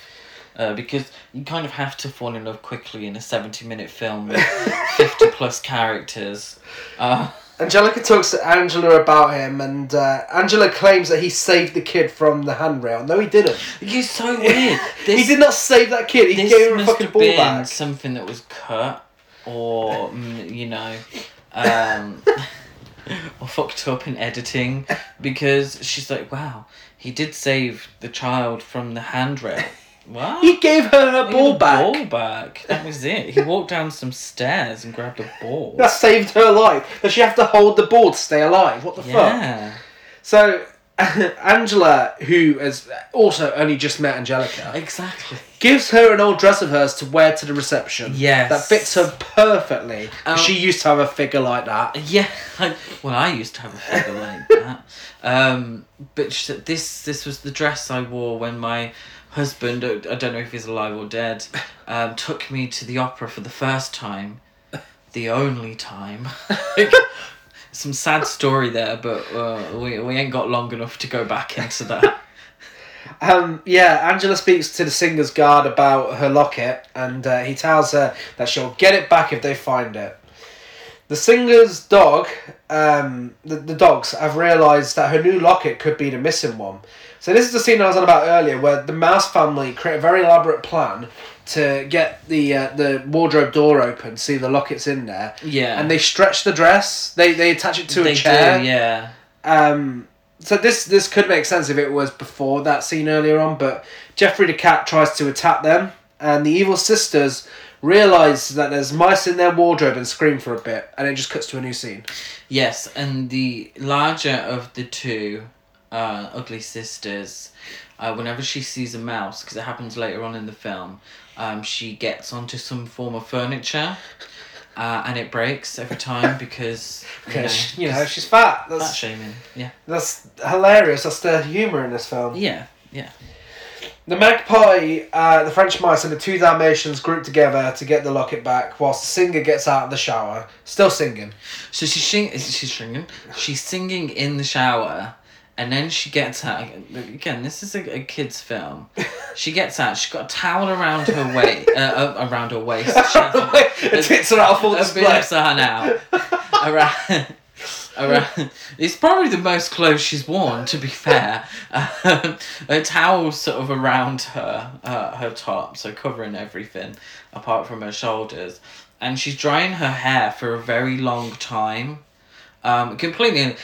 Uh, because you kind of have to fall in love quickly in a seventy-minute film with fifty plus characters. Uh, Angelica talks to Angela about him, and uh, Angela claims that he saved the kid from the handrail. No, he didn't. It's so weird. This, he did not save that kid. He This gave him a must fucking have ball been back. something that was cut, or mm, you know, um, or fucked up in editing, because she's like, "Wow, he did save the child from the handrail." What? He gave her He ball a back. Ball back. That was it. He walked down some stairs and grabbed a ball. That saved her life. Does she have to hold the ball to stay alive? What the fuck? yeah. So, Angela, who has also only just met Angelica, Exactly. gives her an old dress of hers to wear to the reception. Yes. That fits her perfectly. Um, she used to have a figure like that. Yeah, I, well, I used to have a figure like that. Um, but sh- this this was the dress I wore when my husband, I don't know if he's alive or dead, um, took me to the opera for the first time, the only time. Some sad story there, but uh, we we ain't got long enough to go back into that. Um, yeah, Angela speaks to the singer's guard about her locket, and uh, he tells her that she'll get it back if they find it. The singer's dog, um, the, the dogs, have realised that her new locket could be the missing one. So this is the scene I was on about earlier, where the Mouse family create a very elaborate plan to get the uh, the wardrobe door open, see the locket's in there, Yeah, and they stretch the dress. They they attach it to they a chair. do, yeah. Um, so this this could make sense if it was before that scene earlier on, but Jeffrey the cat tries to attack them, and the evil sisters realize that there's mice in their wardrobe and scream for a bit, and it just cuts to a new scene. Yes, and the larger of the two uh, ugly sisters, uh, whenever she sees a mouse, because it happens later on in the film, um, she gets onto some form of furniture, uh, and it breaks every time because you know, Because you know she's fat. fat That's shaming. Yeah, that's hilarious. That's the humor in this film. yeah, yeah. The magpie, uh, the French mice, and the two Dalmatians group together to get the locket back, whilst the singer gets out of the shower, still singing. So she's sing- she's singing. She's singing in the shower, and then she gets out. Again, this is a, a kids' film. She gets out. She's got a towel around her waist, uh, uh, around her waist. She has a- the tits are out full display. sun around, around. It's probably the most clothes she's worn, to be fair. Um, a towel sort of around her, uh, her top, so covering everything apart from her shoulders, and she's drying her hair for a very long time. Um, completely.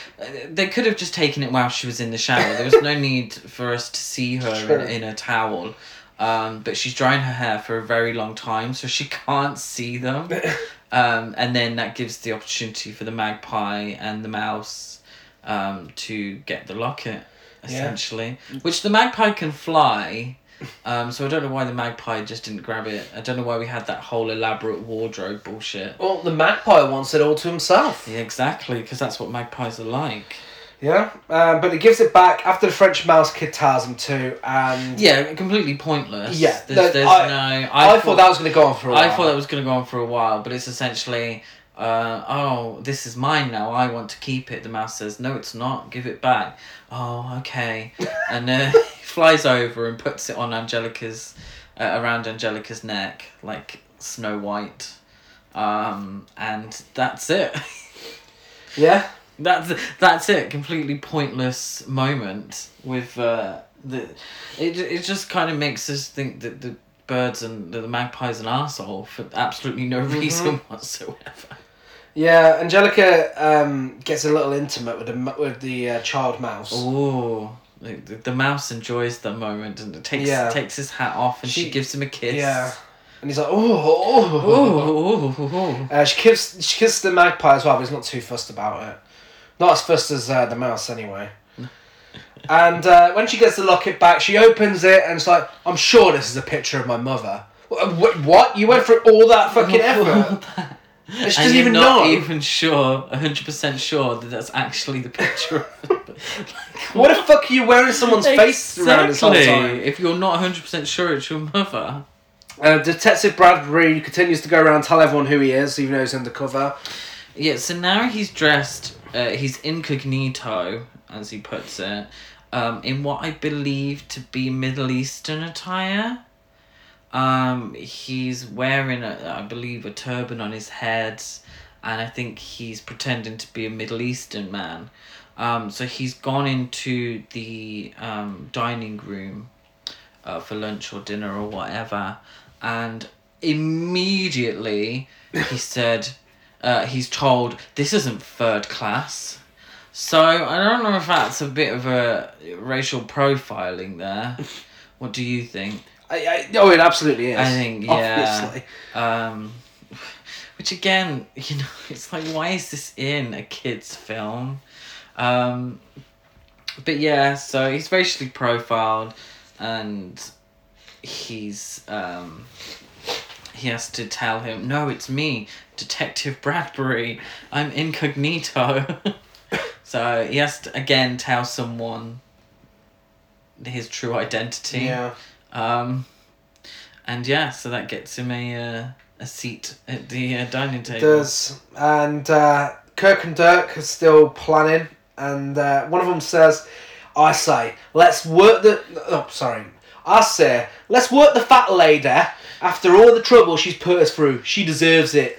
They could have just taken it while she was in the shower. There was no need for us to see her True. in, in a towel. Um, but she's drying her hair for a very long time, so she can't see them. Um, and then that gives the opportunity for the magpie and the mouse um, to get the locket, essentially. Which the magpie can fly. Um, so I don't know why the magpie just didn't grab it. I don't know why we had that whole elaborate wardrobe bullshit. Well, the magpie wants it all to himself. Yeah, exactly, because that's what magpies are like. Yeah, uh, but he gives it back after the French mouse kid tells him to, and Yeah, completely pointless. Yeah, there's, no, there's I- no. I, thought that was going to go on for a while. I thought that was going to go on for a while, but it's essentially, uh, oh, this is mine now. I want to keep it. The mouse says, no, it's not. Give it back. Oh, okay. and uh, he flies over and puts it on Angelica's, uh, around Angelica's neck, like Snow White. Um, and that's it. Yeah. That's that's it. Completely pointless moment with uh, the. It it just kind of makes us think that the birds and the, the magpie's an asshole for absolutely no reason whatsoever. Yeah, Angelica um, gets a little intimate with the with the uh, child mouse. Oh, the, the, mouse enjoys the moment and takes Yeah. takes his hat off and she, She- gives him a kiss. Yeah, and he's like, oh, oh, Oh, oh, oh. Uh, she kissed she kissed the magpie as well, but he's not too fussed about it. Not as fussed as uh, the mouse, anyway. and uh, when she gets the locket back, she opens it and it's like, I'm sure this is a picture of my mother. Wh- wh- What? You went through all that fucking effort? She doesn't even not know. even sure, hundred percent sure that that's actually the picture. of What the fuck are you wearing someone's face around this whole Exactly. time? If you're not hundred percent sure it's your mother. Uh, Detective Bradbury continues to go around and tell everyone who he is, even though he's undercover. Yeah, so now he's dressed, uh, he's incognito, as he puts it, um, in what I believe to be Middle Eastern attire. Um, he's wearing, a, I believe, a turban on his head, and I think he's pretending to be a Middle Eastern man. Um, so he's gone into the um, dining room uh, for lunch or dinner or whatever, and immediately he said, uh, he's told this isn't third class. So I don't know if that's a bit of a racial profiling there. What do you think? I, I, oh, it absolutely is. I think, yeah. Obviously. Um, which again, you know, it's like why is this in a kids film? Um, but yeah, so he's racially profiled, and he's um, he has to tell him, no, it's me, Detective Bradbury. I'm incognito. so he has to again tell someone his true identity. Yeah. Um, and yeah, so that gets him a uh, a seat at the uh, dining table. does. And uh, Kirk and Dirk are still planning, and uh, one of them says, "I say, let's work the." Oh, sorry. I say, let's work the fat lady. After all the trouble she's put us through, she deserves it.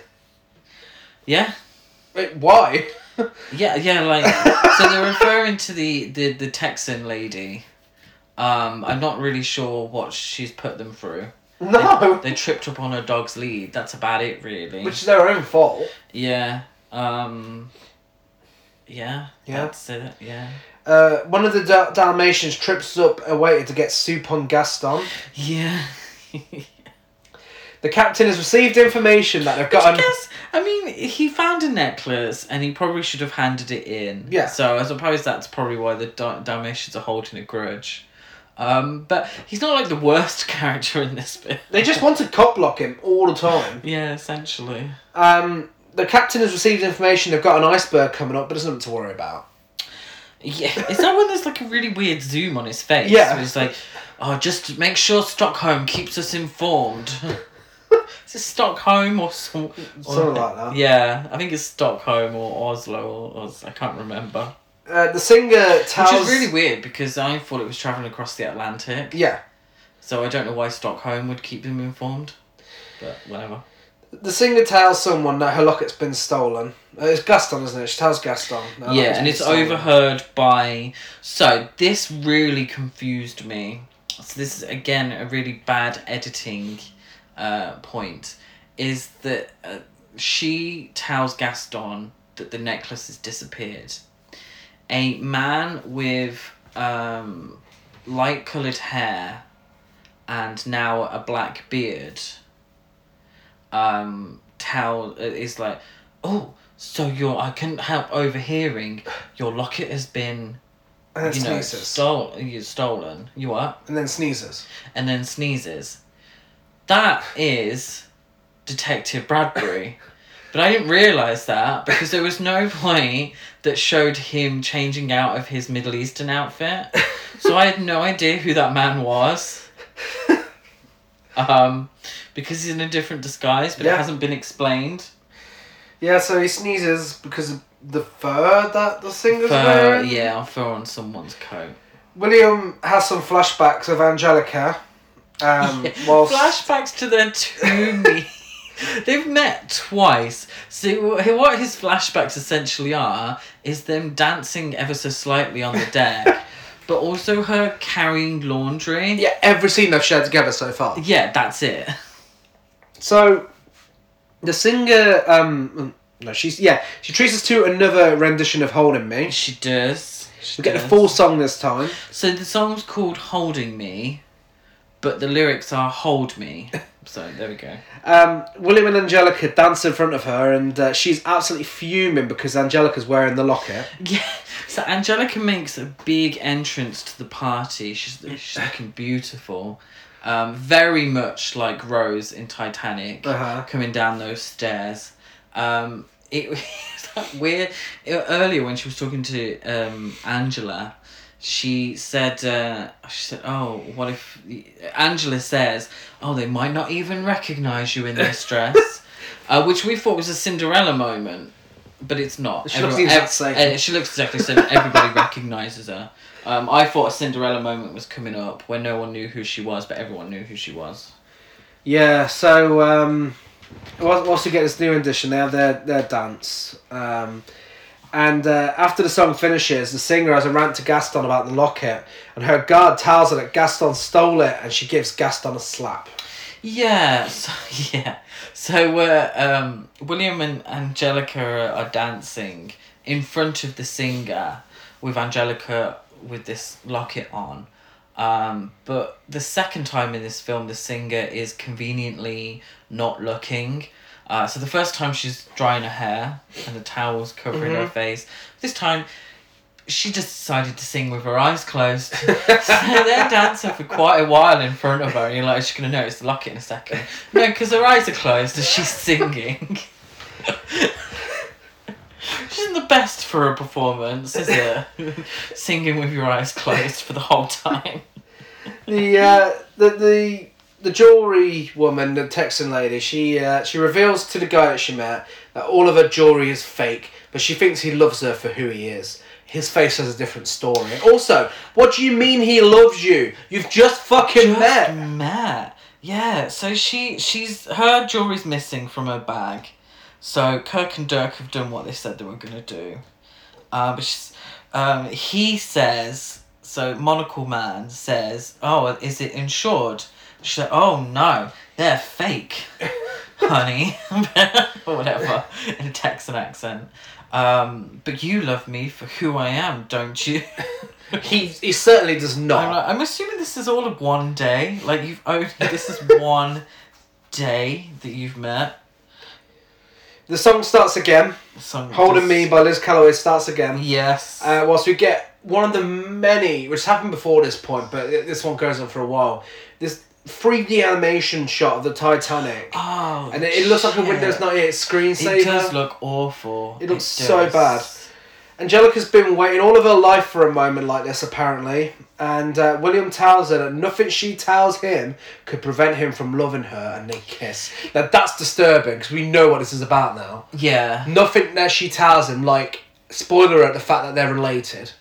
Yeah, Wait, why? yeah, yeah. Like so, they're referring to the the the Texan lady. Um, I'm not really sure what she's put them through. no, They tripped up on her dog's lead. That's about it, really. which is their own fault. yeah. Um. Yeah. Yeah. That's it. Yeah. Uh, one of the Dal- Dalmatians trips up a waiter to get soup on Gaston. Yeah. The captain has received information that they've Which I got. Guess, I mean, he found a necklace and he probably should have handed it in. Yeah. So I suppose that's probably why the Dal- Dalmatians are holding a grudge. Um, but he's not like the worst character in this bit. they just want to cop block him all the time. Yeah, essentially. Um, the captain has received information they've got an iceberg coming up, but there's nothing to worry about. Yeah. Is that when there's like a really weird zoom on his face? Yeah. It's like, oh, just make sure Stockholm keeps us informed. Is it Stockholm or, some, or Something like that. Yeah, I think it's Stockholm or Oslo or, or I can't remember. Uh, the singer tells. Which is really weird because I thought it was travelling across the Atlantic. Yeah. So I don't know why Stockholm would keep him informed. But whatever. The singer tells someone that her locket's been stolen. Uh, it's Gaston, isn't it? She tells Gaston. yeah, and it's stolen. overheard by. So this really confused me. So this is again a really bad editing uh, point. Is that uh, she tells Gaston that the necklace has disappeared. A man with um, light coloured hair and now a black beard um, tell is like, oh, so your I couldn't help overhearing your locket has been And then you know sneezes. stole you stolen. You what? and then sneezes. And then sneezes. That is Detective Bradbury. But I didn't realise that because there was no point that showed him changing out of his Middle Eastern outfit. so I had no idea who that man was. Um, because he's in a different disguise, but Yeah. it hasn't been explained. Yeah, so he sneezes because of the fur that the singer's Fur, wearing. yeah, fur on someone's coat. William has some flashbacks of Angelica. Um, Yeah. whilst Flashbacks to their two They've met twice. So what his flashbacks essentially are is them dancing ever so slightly on the deck, but also her carrying laundry. Yeah, every scene they've shared together so far. Yeah, that's it. So, the singer, um, no, she's yeah, she treats us to another rendition of "Holding Me." She does. She We get the does. full song this time. So the song's called "Holding Me," but the lyrics are "Hold Me." So there we go. Um, William and Angelica dance in front of her, and uh, she's absolutely fuming because Angelica's wearing the locket. Yeah. So Angelica makes a big entrance to the party. She's she's looking beautiful. Um, very much like Rose in Titanic, Uh-huh. coming down those stairs. Um, it was that weird. Earlier when she was talking to um, Angela, she said, uh, she said, "Oh, what if?" Angela says, "Oh, they might not even recognize you in this dress," uh, which we thought was a Cinderella moment, but it's not. She looks Everyone- the exact ev- same. uh, she looks exactly the same. Everybody recognizes her. Um, I thought a Cinderella moment was coming up where no one knew who she was, but everyone knew who she was. Yeah, so um, once once we get this new edition, they have their, their dance. Um, and uh, after the song finishes, the singer has a rant to Gaston about the locket, and her guard tells her that Gaston stole it, and she gives Gaston a slap. Yeah, so, yeah. So uh, um, William and Angelica are, are dancing in front of the singer with Angelica with this locket on. Um, but the second time in this film, the singer is conveniently not looking. Uh, so the first time she's drying her hair and the towel's covering her face. This time, she just decided to sing with her eyes closed. so they're dancing for quite a while in front of her, and you're like, she's gonna notice the locket in a second. No, because her eyes are closed as she's singing. Which isn't the best for a performance, is it? Singing with your eyes closed for the whole time. the uh, the the the jewelry woman, the Texan lady, she uh, she reveals to the guy that she met that all of her jewelry is fake, but she thinks he loves her for who he is. His face has a different story. Also, what do you mean he loves you? You've just fucking Just met. met. Yeah, so she she's her jewelry's missing from her bag. So Kirk and Dirk have done what they said they were gonna do. Uh, but um, he says so Monocle Man says, "Oh, is it insured?" She's like, "Oh no, they're fake, honey," or whatever in a Texan accent. Um, but you love me for who I am, don't you? He he certainly does I'm, not. like, I'm assuming this is all of one day. Like you've only this is one day that you've met. The song starts again. Some Holding Me by Liz Callaway starts again. Yes. Uh, whilst we get one of the many, which happened before this point, but this one goes on for a while. This 3D animation shot of the Titanic, oh. and it, it looks like a shit. Windows ninety eight screensaver. It does look awful. It looks so bad. Angelica's been waiting all of her life for a moment like this, apparently, and uh, William tells her that nothing she tells him could prevent him from loving her, and they kiss. Now that's disturbing because we know what this is about now. Yeah. Nothing that she tells him, like spoiler at the fact that they're related.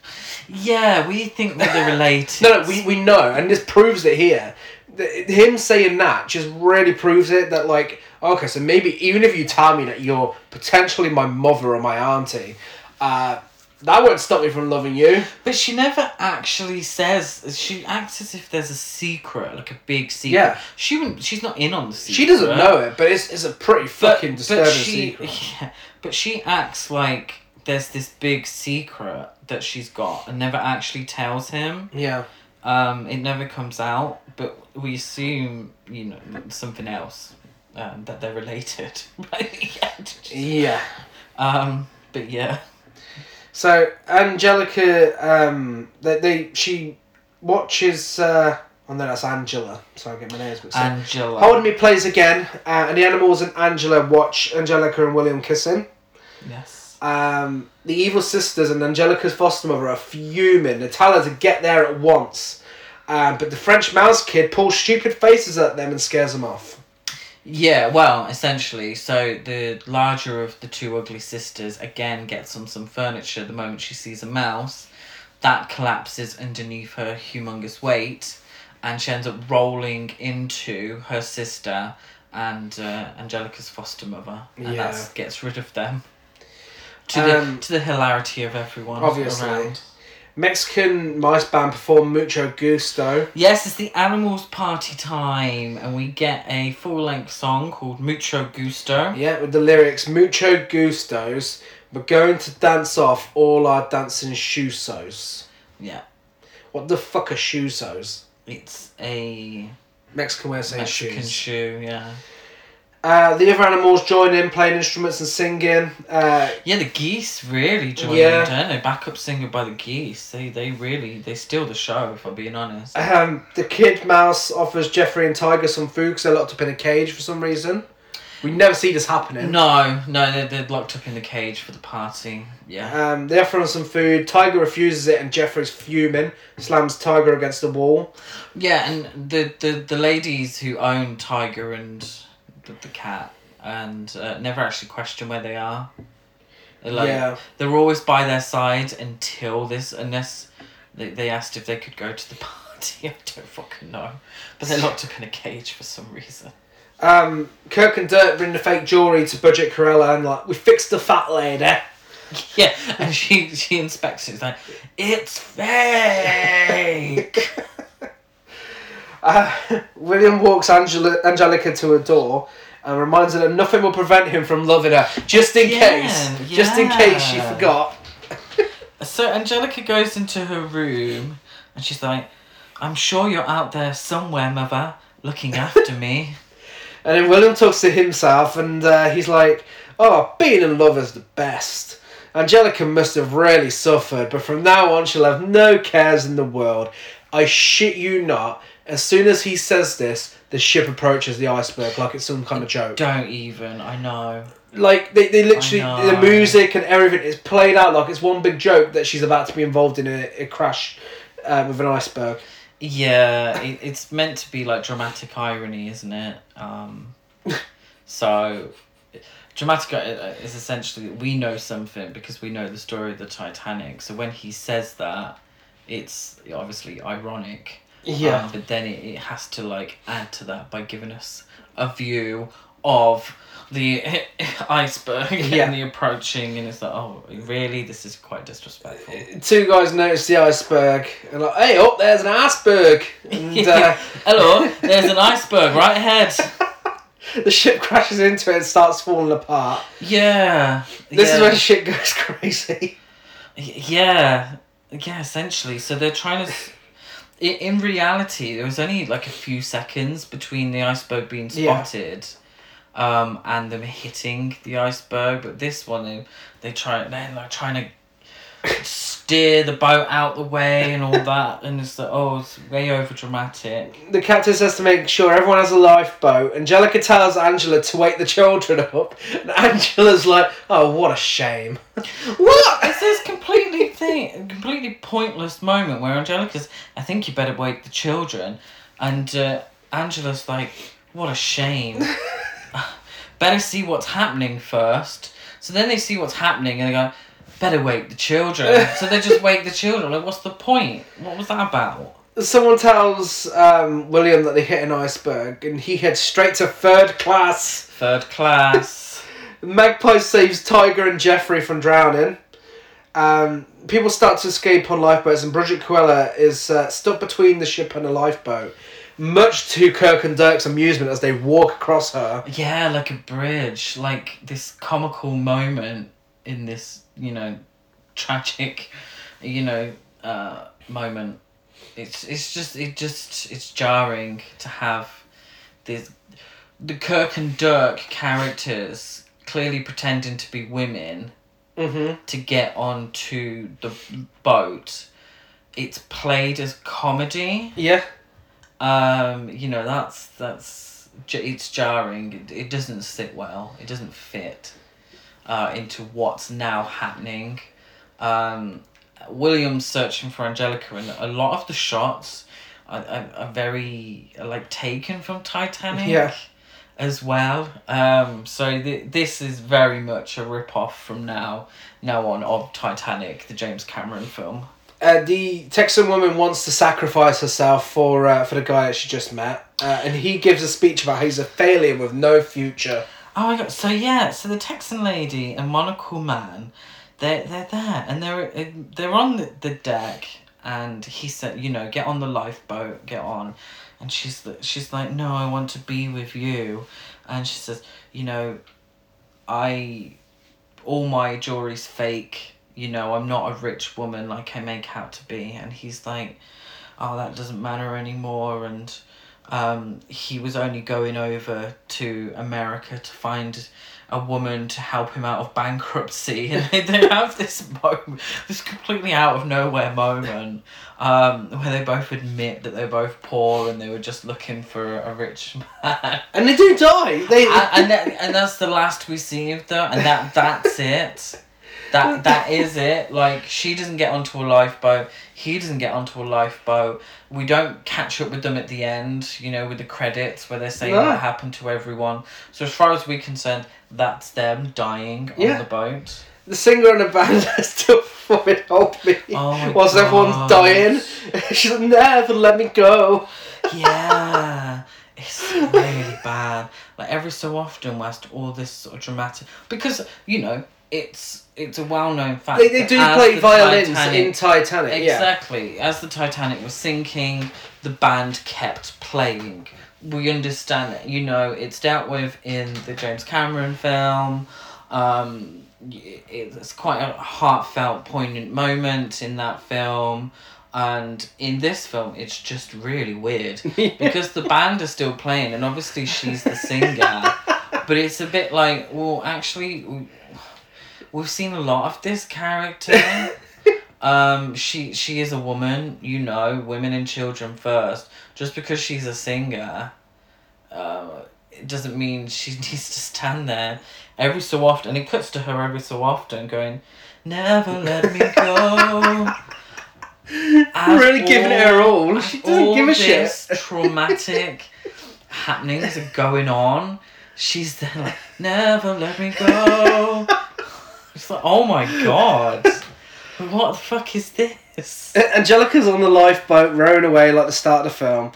Yeah, we think that they're related. No, no, we, we know, and this proves it here. Him saying that just really proves it that, like, okay, so maybe even if you tell me that you're potentially my mother or my auntie, uh, that won't stop me from loving you. But she never actually says. She acts as if there's a secret, like a big secret. Yeah. She wouldn't. She's not in on the secret. She doesn't know it, but it's, it's a pretty fucking disturbing she, secret. Yeah, but she acts like there's this big secret that she's got and never actually tells him. Yeah. Um, it never comes out, but we assume you know something else, um, that they're related. Yeah. Yeah. Um, but yeah. So Angelica, um, they, they she watches. Uh, oh no, that's Angela. So I get my names mixed up. Angela. Holding Me plays again, uh, and the animals and Angela watch Angelica and William kissing. Yes. Um, the evil sisters and Angelica's foster mother are fuming. They tell her to get there at once. Um, but the French mouse kid pulls stupid faces at them and scares them off. Yeah, well, essentially, so the larger of the two ugly sisters again gets on some furniture the moment she sees a mouse. That collapses underneath her humongous weight, and she ends up rolling into her sister and uh, Angelica's foster mother, and Yeah. that gets rid of them. To the Um, to the hilarity of everyone Obviously. around. Mexican mice band perform Mucho Gusto. Yes, it's the animals' party time, and we get a full length song called Mucho Gusto. Yeah, with the lyrics Mucho Gustos. We're going to dance off all our dancing shoesos. Yeah, What the fuck are shoesos? it's a Mexican way of saying Mexican shoes. shoe. Yeah, Uh, the other animals join in playing instruments and singing. Uh, yeah. The geese really join Yeah. in, don't they? Backup singer by the geese. They they really they steal the show. If I'm being honest. um, the kid mouse offers Jeffrey and Tiger some food because they're locked up in a cage for some reason. We never see this happening. No, no, they're, they're locked up in the cage for the party. Yeah. Um, they offer him some food. Tiger refuses it, and Jeffrey's fuming. Slams Tiger against the wall. Yeah, and the, the, the ladies who own Tiger and the, the cat and uh, never actually question where they are. Like, yeah, They're always by their side until this, unless they, they asked if they could go to the party. I don't fucking know. But they're locked up in a cage for some reason. um, Kirk and Dirk bring the fake jewelry to Budget Cruella, and like we fixed the fat lady. Yeah, and she she inspects it. It's like, it's fake. Uh, William walks Angela, Angelica to a door and reminds her that nothing will prevent him from loving her, just in Yeah, case. Just in case she forgot. So Angelica goes into her room and she's like, I'm sure you're out there somewhere, mother, looking after me. And then William talks to himself, and uh, he's like, "Oh, being in love is the best." Angelica must have really suffered, but from now on, she'll have no cares in the world. I shit you not. As soon as he says this, the ship approaches the iceberg like it's some kind of joke. Don't even, I know. Like they, they literally the music and everything is played out like it's one big joke that she's about to be involved in a, a crash uh, with an iceberg. Yeah, it, it's meant to be like dramatic irony, isn't it? Um, so, dramatic is essentially we know something because we know the story of the Titanic. So when he says that, it's obviously ironic. Yeah. Um, but then it, it has to like add to that by giving us a view of the iceberg Yeah. and the approaching, and it's like, oh, really? This is quite disrespectful. Two guys notice the iceberg and like, hey, up there's an iceberg, and uh, Hello, there's an iceberg right ahead. the ship crashes into it and starts falling apart. Yeah. This yeah. is when shit goes crazy. Yeah, yeah, essentially. So they're trying to. In reality, there was only like a few seconds between the iceberg being Yeah. spotted, um, and them hitting the iceberg. But this one, they they try they're like trying to steer the boat out the way and all that, and it's like oh, it's way over dramatic. The captain says to make sure everyone has a lifeboat. Angelica tells Angela to wake the children up, and Angela's like, "Oh, what a shame." What? It's this completely thing, completely pointless moment where Angelica's, I think you better wake the children, and uh, Angela's like, what a shame. better see what's happening first. So then they see what's happening and they go, better wake the children. so they just wake the children. Like, what's the point? What was that about? Someone tells um, William that they hit an iceberg, and he heads straight to third class. Third class. Magpie saves Tiger and Jeffrey from drowning. Um, people start to escape on lifeboats, and budget Cruella is uh, stuck between the ship and a lifeboat, much to Kirk and Dirk's amusement as they walk across her. Yeah, like a bridge, like this comical moment in this, you know, tragic, you know, uh, moment. It's it's just it just it's jarring to have this the Kirk and Dirk characters clearly pretending to be women Mm-hmm. to get onto the boat. It's played as comedy Yeah. um, you know that's that's it's jarring. It, it doesn't sit well. It doesn't fit uh, into what's now happening. Um, William's searching for Angelica, and a lot of the shots are, are, are very are, like taken from Titanic. Yeah. As well, um, so th- this is very much a rip off from now now on of Titanic, the James Cameron film. Uh, the Texan woman wants to sacrifice herself for uh, for the guy that she just met. uh, and he gives a speech about how he's a failure with no future. Oh my god! So yeah, so the Texan lady and monocle man, they they're there and they're uh, they're on the, the deck and he said, you know, get on the lifeboat, get on, and she's she's like, no, I want to be with you, and she says, you know, I, all my jewelry's fake. You know, I'm not a rich woman like I make out to be, and he's like, oh, that doesn't matter anymore, and um, he was only going over to America to find a woman to help him out of bankruptcy, and they, they have this moment, this completely out of nowhere moment, um, where they both admit that they're both poor and they were just looking for a rich man, And they do die. They and and, that, and that's the last we see of them, and that that's it. That that is it. Like she doesn't get onto a lifeboat. He doesn't get onto a lifeboat. We don't catch up with them at the end. You know, with the credits where they're saying No. what happened to everyone. So as far as we're concerned, that's them dying on the boat. the singer and the band are still fucking "Hold Me" Oh whilst everyone's dying. She's like, "Never let me go." Yeah. It's really bad. Like every so often, whilst all this sort of dramatic, because you know it's it's a well known fact. They, they do play the violins Titanic- in Titanic. Yeah. Exactly. As the Titanic was sinking, the band kept playing. We understand that, you know, it's dealt with in the James Cameron film. Um, it's quite a heartfelt, poignant moment in that film. And in this film, it's just really weird because the band are still playing, and obviously she's the singer. but it's a bit like, well, actually, we've seen a lot of this character. Um, she she is a woman, you know, women and children first. Just because she's a singer, uh, it doesn't mean she needs to stand there every so often. It cuts to her every so often, going, "Never let me go." As Really giving it her all. She doesn't all give a shit. Traumatic happenings are going on. She's there like, "Never let me go." It's like, oh my god. What the fuck is this? Angelica's on the lifeboat rowing away like the start of the film.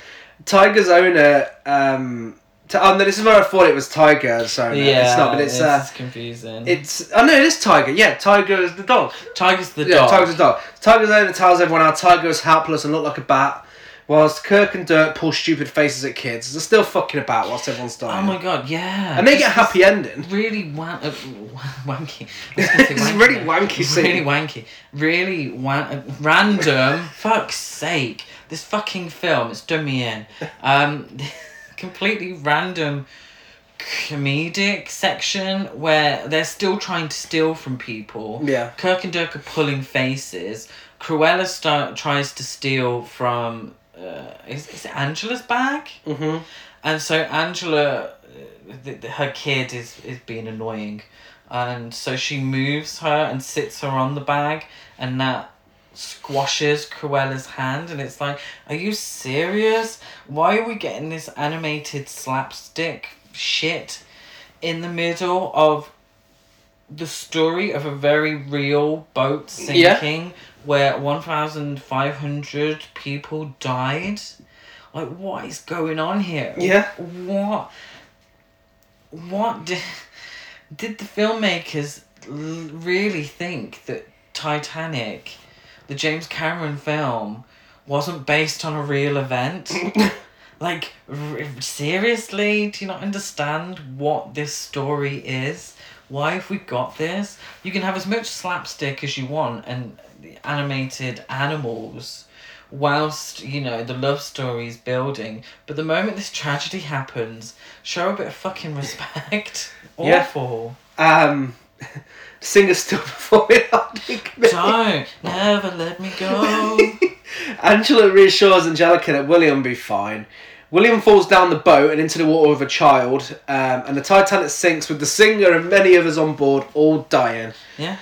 Tiger's owner. Um, t- oh no, this is where I thought it was Tiger's owner. Yeah, it's not, but it's uh, confusing. it's. Oh no, it is Tiger. Yeah, Tiger is the dog. Tiger's the yeah, dog. Tiger's the dog. Tiger's owner tells everyone how Tiger is helpless and looked like a bat, whilst Kirk and Dirk pull stupid faces at kids. They're still fucking about whilst everyone's dying. oh my god, yeah. and they get a happy ending. Really wan- uh, wanky. I was gonna say It's really wanky scene. Really wanky. Really wan- uh, random. Fuck's sake. This fucking film, it's done me in. Um, completely random comedic section where they're still trying to steal from people. Yeah. Kirk and Dirk are pulling faces. Cruella start, tries to steal from. Uh, is, is it Angela's bag? Mm-hmm. And so Angela, uh, th- th- her kid is, is being annoying. And so she moves her and sits her on the bag, and that squashes Cruella's hand. And it's like, are you serious? Why are we getting this animated slapstick shit in the middle of the story of a very real boat Yeah. Where 1,500 people died? Like, what is going on here? Yeah. What? What did, did the filmmakers l- really think that Titanic, the James Cameron film, wasn't based on a real event? like, r- seriously? Do you not understand what this story is? Why have we got this? You can have as much slapstick as you want and the animated animals whilst you know the love story is building but the moment this tragedy happens show a bit of fucking respect Yeah. awful Um, the singer's still performing. don't never let me go Angela reassures Angelica that William will be fine. William falls down the boat and into the water with a child, um, and the Titanic sinks with the singer and many others on board all dying. yeah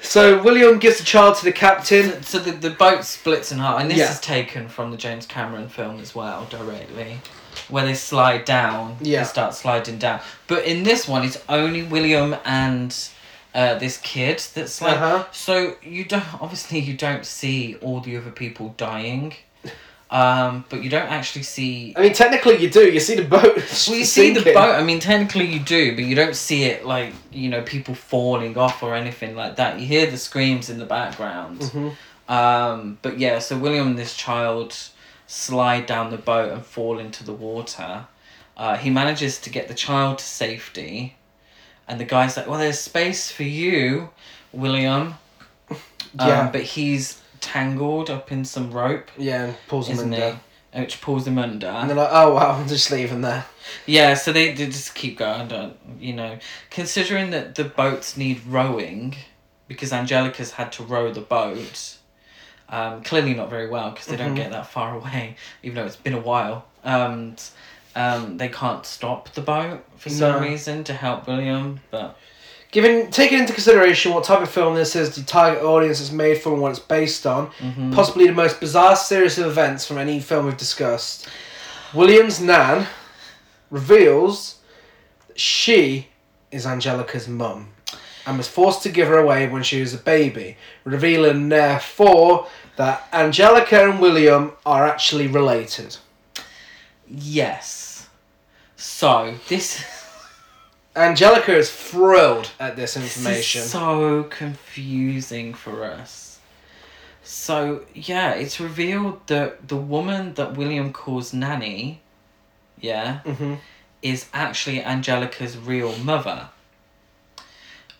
So William gives the child to the captain. so the, the boat splits in half and this Yeah. is taken from the james cameron film as well directly where they slide down Yeah. they start sliding down but in this one it's only william and uh, this kid that's slide Uh-huh. so you don't obviously you don't see all the other people dying Um, but you don't actually see. I mean, technically, you do. You see the boat. Well, you see the boat. I mean, technically you do, but you don't see it like you know people falling off or anything like that. You hear the screams in the background. Mhm. Um, but yeah, so William and this child slide down the boat and fall into the water. Uh, he manages to get the child to safety, and the guy's like, "Well, there's space for you, William." Um, Yeah. but he's tangled up in some rope, Yeah, and pulls them under. he? Which pulls him under. And they're like, oh, wow, I'm just leaving there. Yeah, so they, they just keep going. Don't, you know, considering that the boats need rowing, because Angelica's had to row the boat. Um, clearly not very well because they don't Mhm. get that far away, even though it's been a while. And um, they can't stop the boat for some No. reason to help William. But Given taking into consideration what type of film this is, the target audience it's made for, and what it's based on, mhm. possibly the most bizarre series of events from any film we've discussed. William's nan reveals that she is Angelica's mum and was forced to give her away when she was a baby, revealing therefore that Angelica and William are actually related. yes. So this, Angelica is thrilled at this this information. is so confusing for us. So yeah, it's revealed that the woman that William calls Nanny, yeah, hmm is actually Angelica's real mother.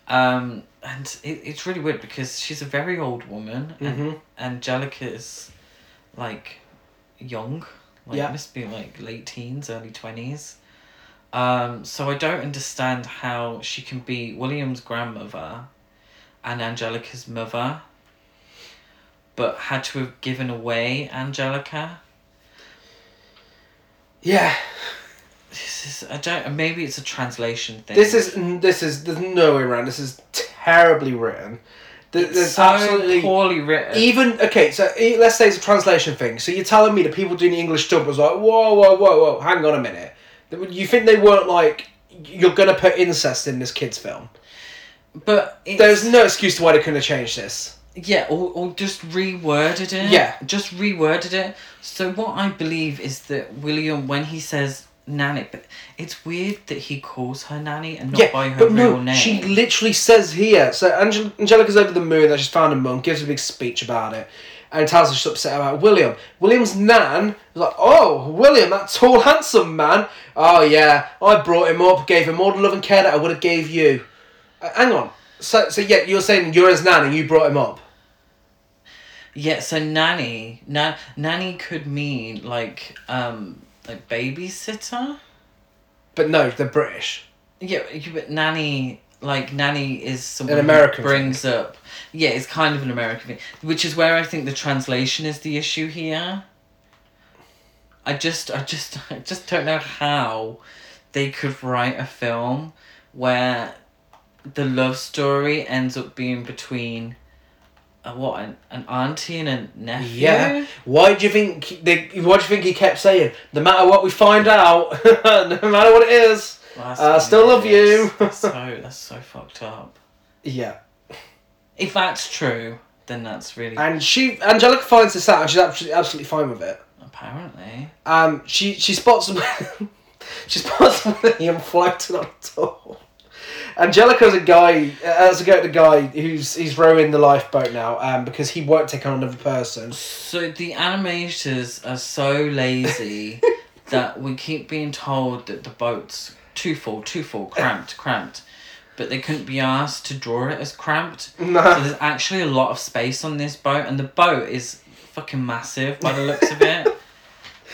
Um, and it, it's really weird because she's a very old woman, and hmm Angelica is like young, like Yeah. must be like late teens, early twenties. Um, so I don't understand how she can be William's grandmother and Angelica's mother, but had to have given away Angelica. Yeah, This is I don't maybe it's a translation thing. this is this is there's no way around. This is terribly written. It's so absolutely poorly written. even okay. So let's say it's a translation thing. So you're telling me the people doing the English dub was like, whoa, whoa, whoa, whoa, hang on a minute. You think they weren't like you're gonna put incest in this kid's film? but it's, There's no excuse to why they couldn't have changed this. Yeah, or, or just reworded it. Yeah. Just reworded it. So what I believe is that William, when he says nanny, but it's weird that he calls her nanny and not yeah, by her but real no, name. she literally says here. So Angel- Angelica's over the moon that she's found a mum, gives a big speech about it, and tells her she's upset about William. William's nan is like, "Oh, William, that tall, handsome man. Oh yeah, I brought him up, gave him all the love and care that I would have gave you." Uh, hang on. So, so yeah, you're saying you're his nan and you brought him up. Yeah, so nanny, na- nanny could mean like um like babysitter. But no, they're British. Yeah, yeah, but nanny like nanny is someone American who brings up. Yeah, it's kind of an American thing, which is where I think the translation is the issue here. I just, I just, I just don't know how they could write a film where the love story ends up being between a what an, an auntie and a nephew. Yeah. Why do you think they? Why do you think he kept saying, "No matter what we find out, no matter what it is"? I still love you. That's so that's so fucked up. Yeah. If that's true, then that's really And she, Angelica finds this out, and she's absolutely, absolutely fine with it. apparently. Um, she she spots she spots William floating on top. Angelica's a guy, as a go the guy who's he's rowing the lifeboat now, um, because he won't take on another person. So the animators are so lazy that we keep being told that the boat's too full, too full, cramped, cramped. But they couldn't be asked to draw it as cramped. No. So No. there's actually a lot of space on this boat, and the boat is fucking massive by the looks of it.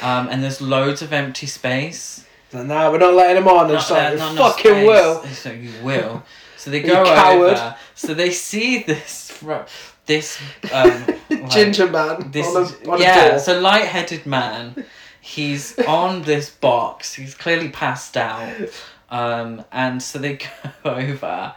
Um, and there's loads of empty space. So now we're not letting him on. Not it's like, there- "You not fucking space." will. So you will. So they go over. So they see this this um, like- Ginger man this on a, on a yeah, so light-headed man. He's on this box. He's clearly passed out. Um, and so they go over.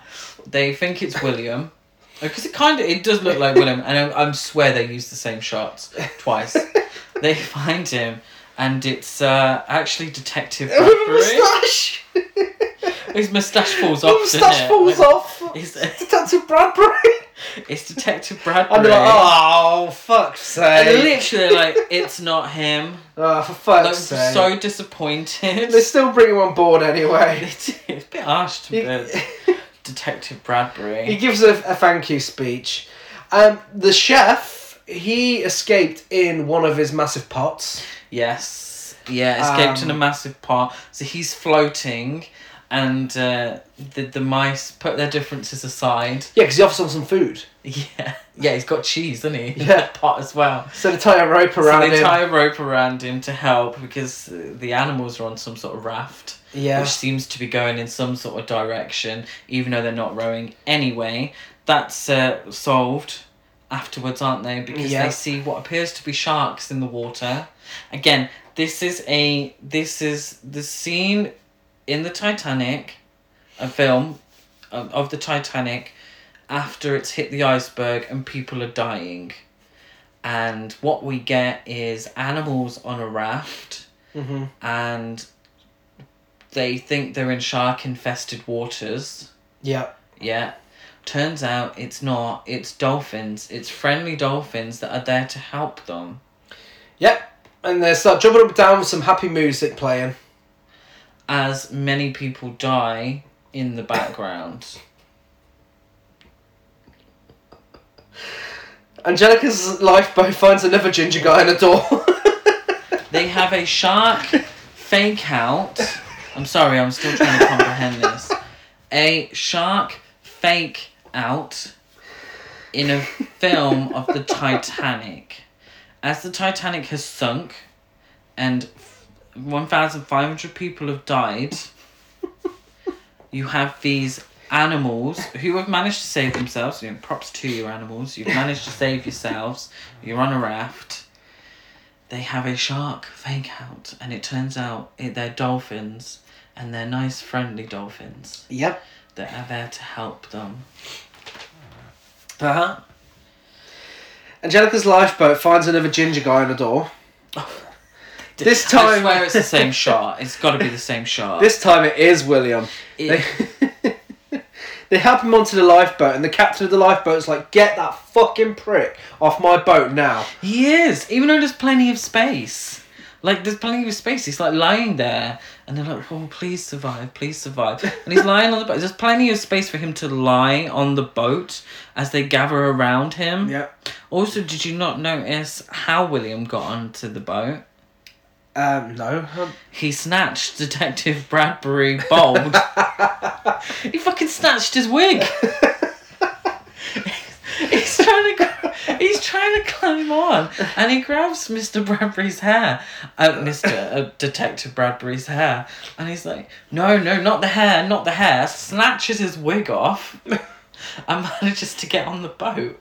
They think it's William, because it kind of it does look like William, and I, I swear they use the same shots twice. they find him, and it's uh, actually Detective With a moustache. His moustache falls off. doesn't moustache falls off. He's- Detective Bradbury. It's Detective Bradbury. They're like, oh, fuck's And literally, like, it's not him. Oh, for Like, fuck's sake. so disappointed. They still bring him on board anyway. it's, a bit harsh to be Detective Bradbury. he gives a, a thank you speech. Um, the chef, he escaped in one of his massive pots. Yes. Yeah, escaped in a Um, massive pot. So he's floating, and uh, the the mice put their differences aside. Yeah, because he offers them some food. Yeah, yeah, he's got cheese, doesn't he? Yeah. pot as well. So they tie a rope So around they him. tie a rope around him to help because uh, the animals are on some sort of raft, yeah. which seems to be going in some sort of direction, even though they're not rowing anyway. That's uh, solved afterwards, aren't they? Because Yeah. they see what appears to be sharks in the water. Again, this is a this is the scene in the Titanic, a film of, of the Titanic after it's hit the iceberg and people are dying. And what we get is animals on a raft hmm and they think they're in shark infested waters. Yeah. Yeah. Turns out it's not. It's dolphins. It's friendly dolphins that are there to help them. Yep. And they start jumping up and down with some happy music playing. As many people die in the background. Angelica's lifeboat finds another ginger guy in a door. They have a shark fake out. I'm sorry, I'm still trying to comprehend this. A shark fake out in a film of the Titanic. As the Titanic has sunk and 1,500 people have died, you have these animals who have managed to save themselves. You know, props to you, animals. You've managed to save yourselves. You're on a raft they have a shark fake out, and it turns out it, they're dolphins, and they're nice, friendly dolphins yep. that are there to help them. Uh-huh. Angelica's lifeboat finds another ginger guy in the door. This I time- swear it's the same shot. It's got to be the same shot. This time it is William. It- They, they help him onto the lifeboat, and the captain of the lifeboat's like, "Get that fucking prick off my boat now!" he is, even though there's plenty of space. Like there's plenty of space. He's like lying there, and they're like, "Oh, please survive, please survive." And he's lying on the boat. There's plenty of space for him to lie on the boat as they gather around him. Yeah. Also, did you not notice how William got onto the boat? Um. No. He snatched Detective Bradbury bald. he fucking snatched his wig. he's trying to he's trying to climb on, and he grabs Mr. Bradbury's hair, uh, Mr. Uh, Detective Bradbury's hair, and he's like, "No, no, not the hair, not the hair." Snatches his wig off, and manages to get on the boat.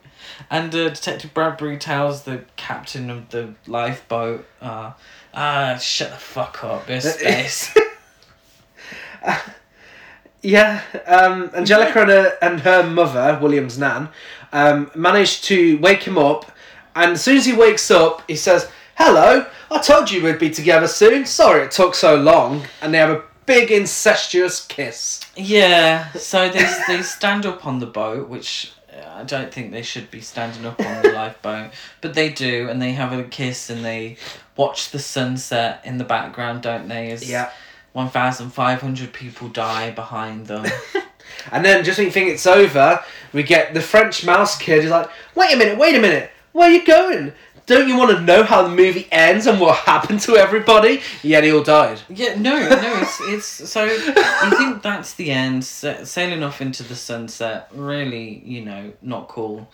And uh, Detective Bradbury tells the captain of the lifeboat, uh, "Ah, shut the fuck up, there's space." Yeah. Um. Angelica and her, and her mother, William's nan, um, managed to wake him up, and as soon as he wakes up, he says, "Hello, I told you we'd be together soon. Sorry it took so long." And they have a big incestuous kiss. Yeah, so they they stand up on the boat, which uh, I don't think they should be standing up on the lifeboat, but they do, and they have a kiss and they watch the sunset in the background, don't they? As Yeah. one thousand five hundred people die behind them. And then just when you think it's over, we get the French mouse kid who's like, wait a minute, wait a minute, where are you going? Don't you want to know how the movie ends and what happened to everybody? Yeah, they all died. yeah, no, no, it's it's so you think that's the end, sailing off into the sunset. Really, you know, not cool.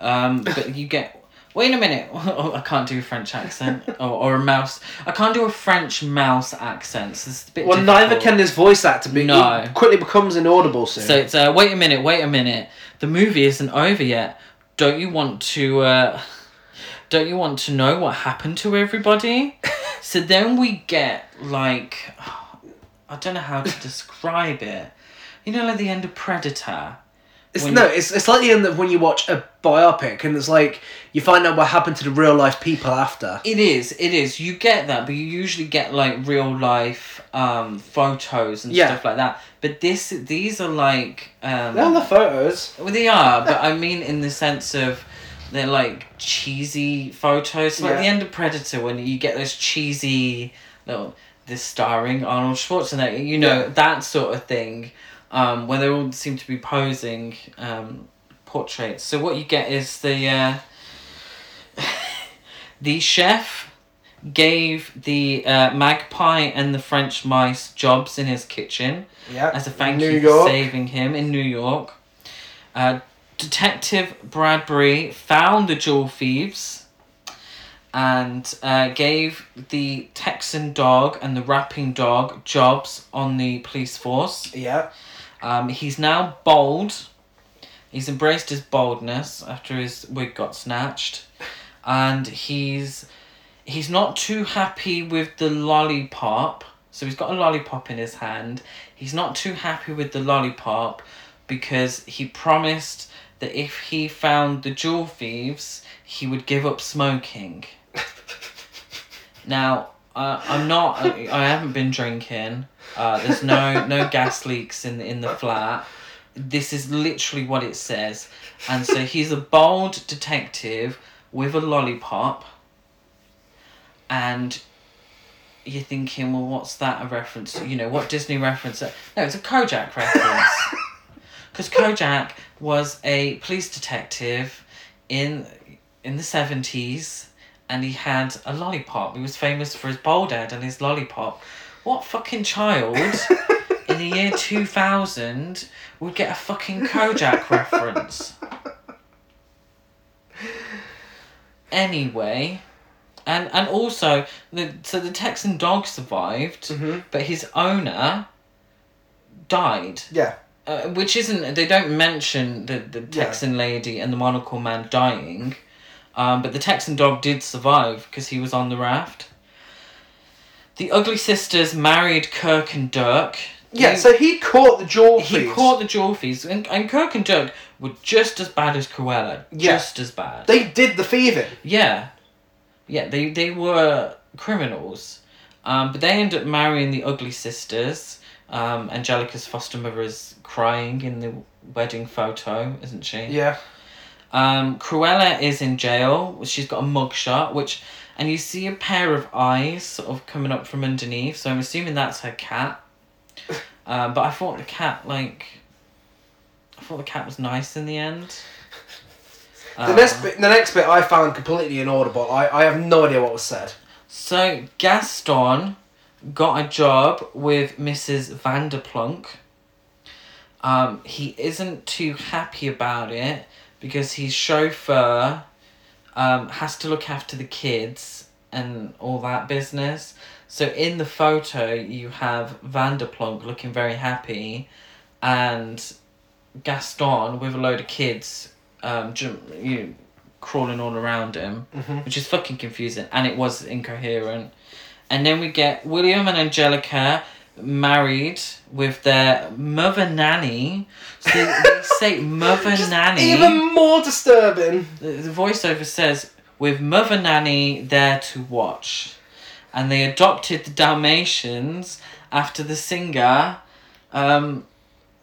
Um, but you get. Wait a minute! Oh, I can't do a French accent or, or a mouse. I can't do a French mouse accent. So it's a bit Well, neither can this voice actor be. No. He quickly becomes inaudible soon. So it's uh, wait a minute, wait a minute. The movie isn't over yet. Don't you want to? Uh, don't you want to know what happened to everybody? so then we get like, I don't know how to describe it. You know, like the end of Predator, It's no, it's it's like the end of when you watch a biopic and it's like you find out what happened to the real life people after. It is, it is. You get that, but you usually get like real life um, photos and Yeah. stuff like that. But this, these are like, um, They're on the photos. well, they are, but I mean in the sense of they're like cheesy photos. Like Yeah. the end of Predator when you get those cheesy little this starring Arnold Schwarzenegger, you know Yeah. that sort of thing, um, where they all seem to be posing um, portraits. So what you get is the uh, the chef gave the uh, magpie and the French mice jobs in his kitchen Yeah. as a thank New you York. for saving him in New York. Uh, Detective Bradbury found the jewel thieves and uh, gave the Texan dog and the rapping dog jobs on the police force. Yeah. Um, he's now bold. He's embraced his boldness after his wig got snatched, and he's he's not too happy with the lollipop. So he's got a lollipop in his hand. He's not too happy with the lollipop because he promised that if he found the jewel thieves, he would give up smoking. Now, uh, I'm not. I, I haven't been drinking. Uh, there's no no gas leaks in the, in the flat. This is literally what it says, and so he's a bold detective with a lollipop. And you're thinking, well, what's that a reference to? You know, what Disney reference? No, it's a Kojak reference. Because Kojak was a police detective in in the seventies, and he had a lollipop. He was famous for his bald head and his lollipop. What fucking child in the year two thousand would get a fucking Kojak reference? Anyway, and and also the so the Texan dog survived, Mhm. but his owner died. Yeah. Uh, which isn't they don't mention the the Yeah. Texan lady and the monocle man dying, um, but the Texan dog did survive because he was on the raft. The Ugly Sisters married Kirk and Dirk. Yeah. They- So he caught the jewel he caught the thieves, and, and Kirk and Dirk were just as bad as Cruella. Yeah. Just as bad. They did the thieving. Yeah, yeah, they they were criminals, um, but they end up marrying the ugly sisters. Um, Angelica's foster mother is crying in the wedding photo, isn't she? Yeah. Um, Cruella is in jail. She's got a mugshot, which, and you see a pair of eyes sort of coming up from underneath. So I'm assuming that's her cat. Um, but I thought the cat like, I thought the cat was nice in the end. The Um, next bit, the next bit, I found completely inaudible. I, I have no idea what was said. So Gaston got a job with Mrs. Vanderplunk. Um, he isn't too happy about it because his chauffeur um, has to look after the kids and all that business. So in the photo, you have Vanderplunk looking very happy, and Gaston with a load of kids, um, jump, you crawling all around him Mhm. which is fucking confusing and it was incoherent. And then we get William and Angelica married with their mother nanny. So they, they say mother nanny. Even more disturbing. the, the voiceover says, with mother nanny there to watch. And they adopted the Dalmatians after the singer. Um,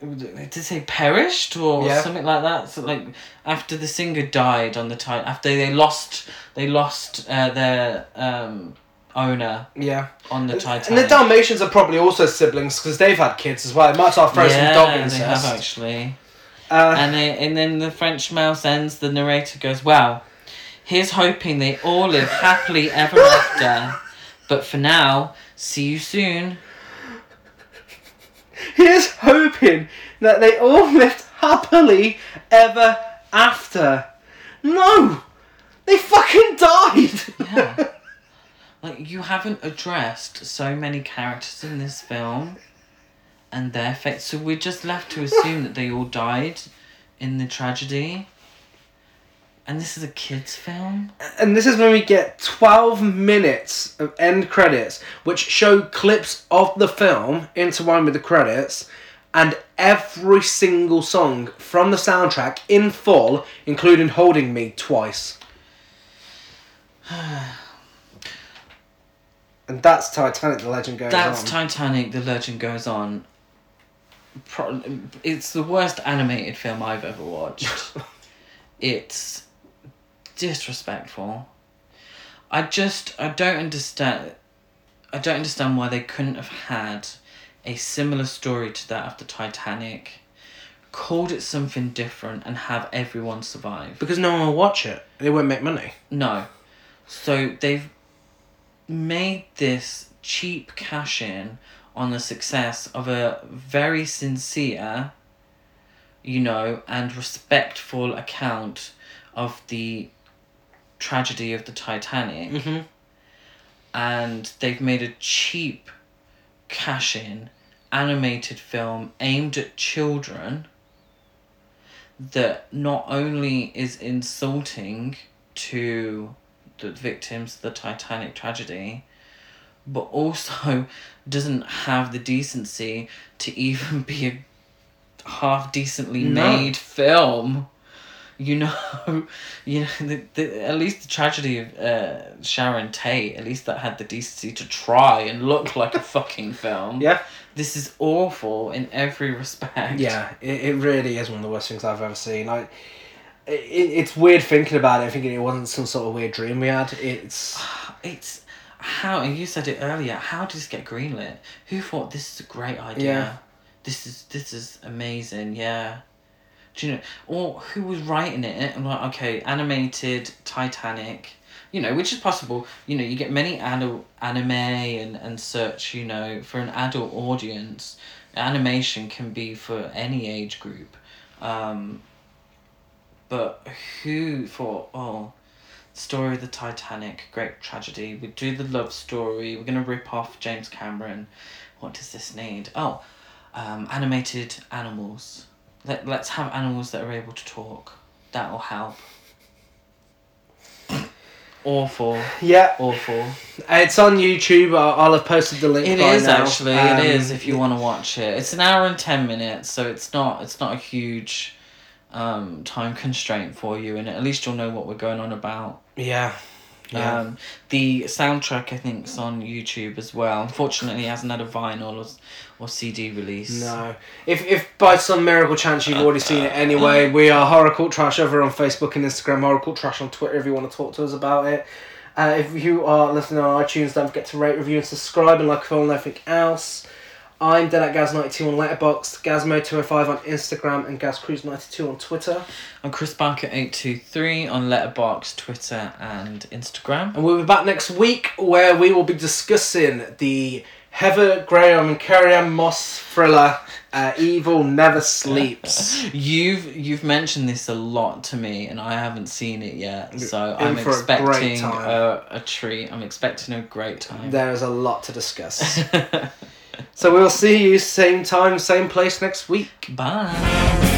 did it say perished or Yeah. something like that? So like after the singer died on the time after they lost they lost uh, their um, owner Yeah. on the Titanic. And the Dalmatians are probably also siblings because they've had kids as well. It might as well throw some dog they have actually. Uh, And they, and then the French mouse ends. The narrator goes, "Well, here's hoping they all live happily ever after. But for now, see you soon." here's hoping that they all lived happily ever after. No! They fucking died! Yeah. Like you haven't addressed so many characters in this film, and their fate. So we're just left to assume that they all died in the tragedy. And this is a kids' film. and this is when we get 12 minutes of end credits, which show clips of the film intertwined with the credits. and every single song from the soundtrack in full, including "Holding Me" twice. And that's Titanic: The Legend Goes That's On. Titanic. The Legend Goes On. Pro- it's the worst animated film I've ever watched. it's disrespectful. I just I don't understand. I don't understand why they couldn't have had a similar story to that of the Titanic, called it something different, and have everyone survive. because no one will watch it. They won't make money. No. So they've made this cheap cash in on the success of a very sincere, you know, and respectful account of the tragedy of the Titanic. Mm-hmm. And they've made a cheap cash in animated film aimed at children that not only is insulting to the victims of the Titanic tragedy, but also doesn't have the decency to even be a half decently No. made film. You know, you know. The, the, at least the tragedy of uh, Sharon Tate. At least that had the decency to try and look like a fucking film. Yeah. This is awful in every respect. Yeah, it, it really is one of the worst things I've ever seen. Like, it, it's weird thinking about it, thinking it wasn't some sort of weird dream we had. It's It's how and you said it earlier. How did this get greenlit? Who thought this is a great idea? Yeah. This is this is amazing. Yeah. Do you know? Or who was writing it? I'm like, okay, animated Titanic. You know, which is possible. You know, you get many adult anime and and such. You know, for an adult audience, animation can be for any age group. Um, but who thought, oh, story of the Titanic, great tragedy. We do the love story. We're gonna rip off James Cameron. What does this need? Oh, um, animated animals. Let Let's have animals that are able to talk. That'll help. Awful, yeah. awful. It's on YouTube. I'll, I'll have posted the link. It is now. actually. Um, it is if you want to watch it. It's an hour and ten minutes, so it's not. It's not a huge um, time constraint for you, and at least you'll know what we're going on about. Yeah. Yeah. Um, the soundtrack I think is on YouTube as well. Unfortunately, it hasn't had a vinyl or, or CD release. no. If if by some miracle chance you've already seen it anyway, we are Horror Cult Trash over on Facebook and Instagram. Horror Cult Trash on Twitter if you want to talk to us about it. Uh, if you are listening on iTunes, don't forget to rate, review, and subscribe, and like, follow, and everything else. I'm Dead at Gaz92 on Letterboxd, Gazmo205 on Instagram, and GazCruise92 on Twitter. I'm Chris Barker eight two three on Letterboxd, Twitter, and Instagram. And we'll be back next week where we will be discussing the Heather Graham and Carrie Moss thriller uh, Evil Never Sleeps. You've you've mentioned this a lot to me, and I haven't seen it yet. So In I'm for a expecting a, a treat. I'm expecting a great time. there is a lot to discuss. so we'll see you same time, same place next week. Bye.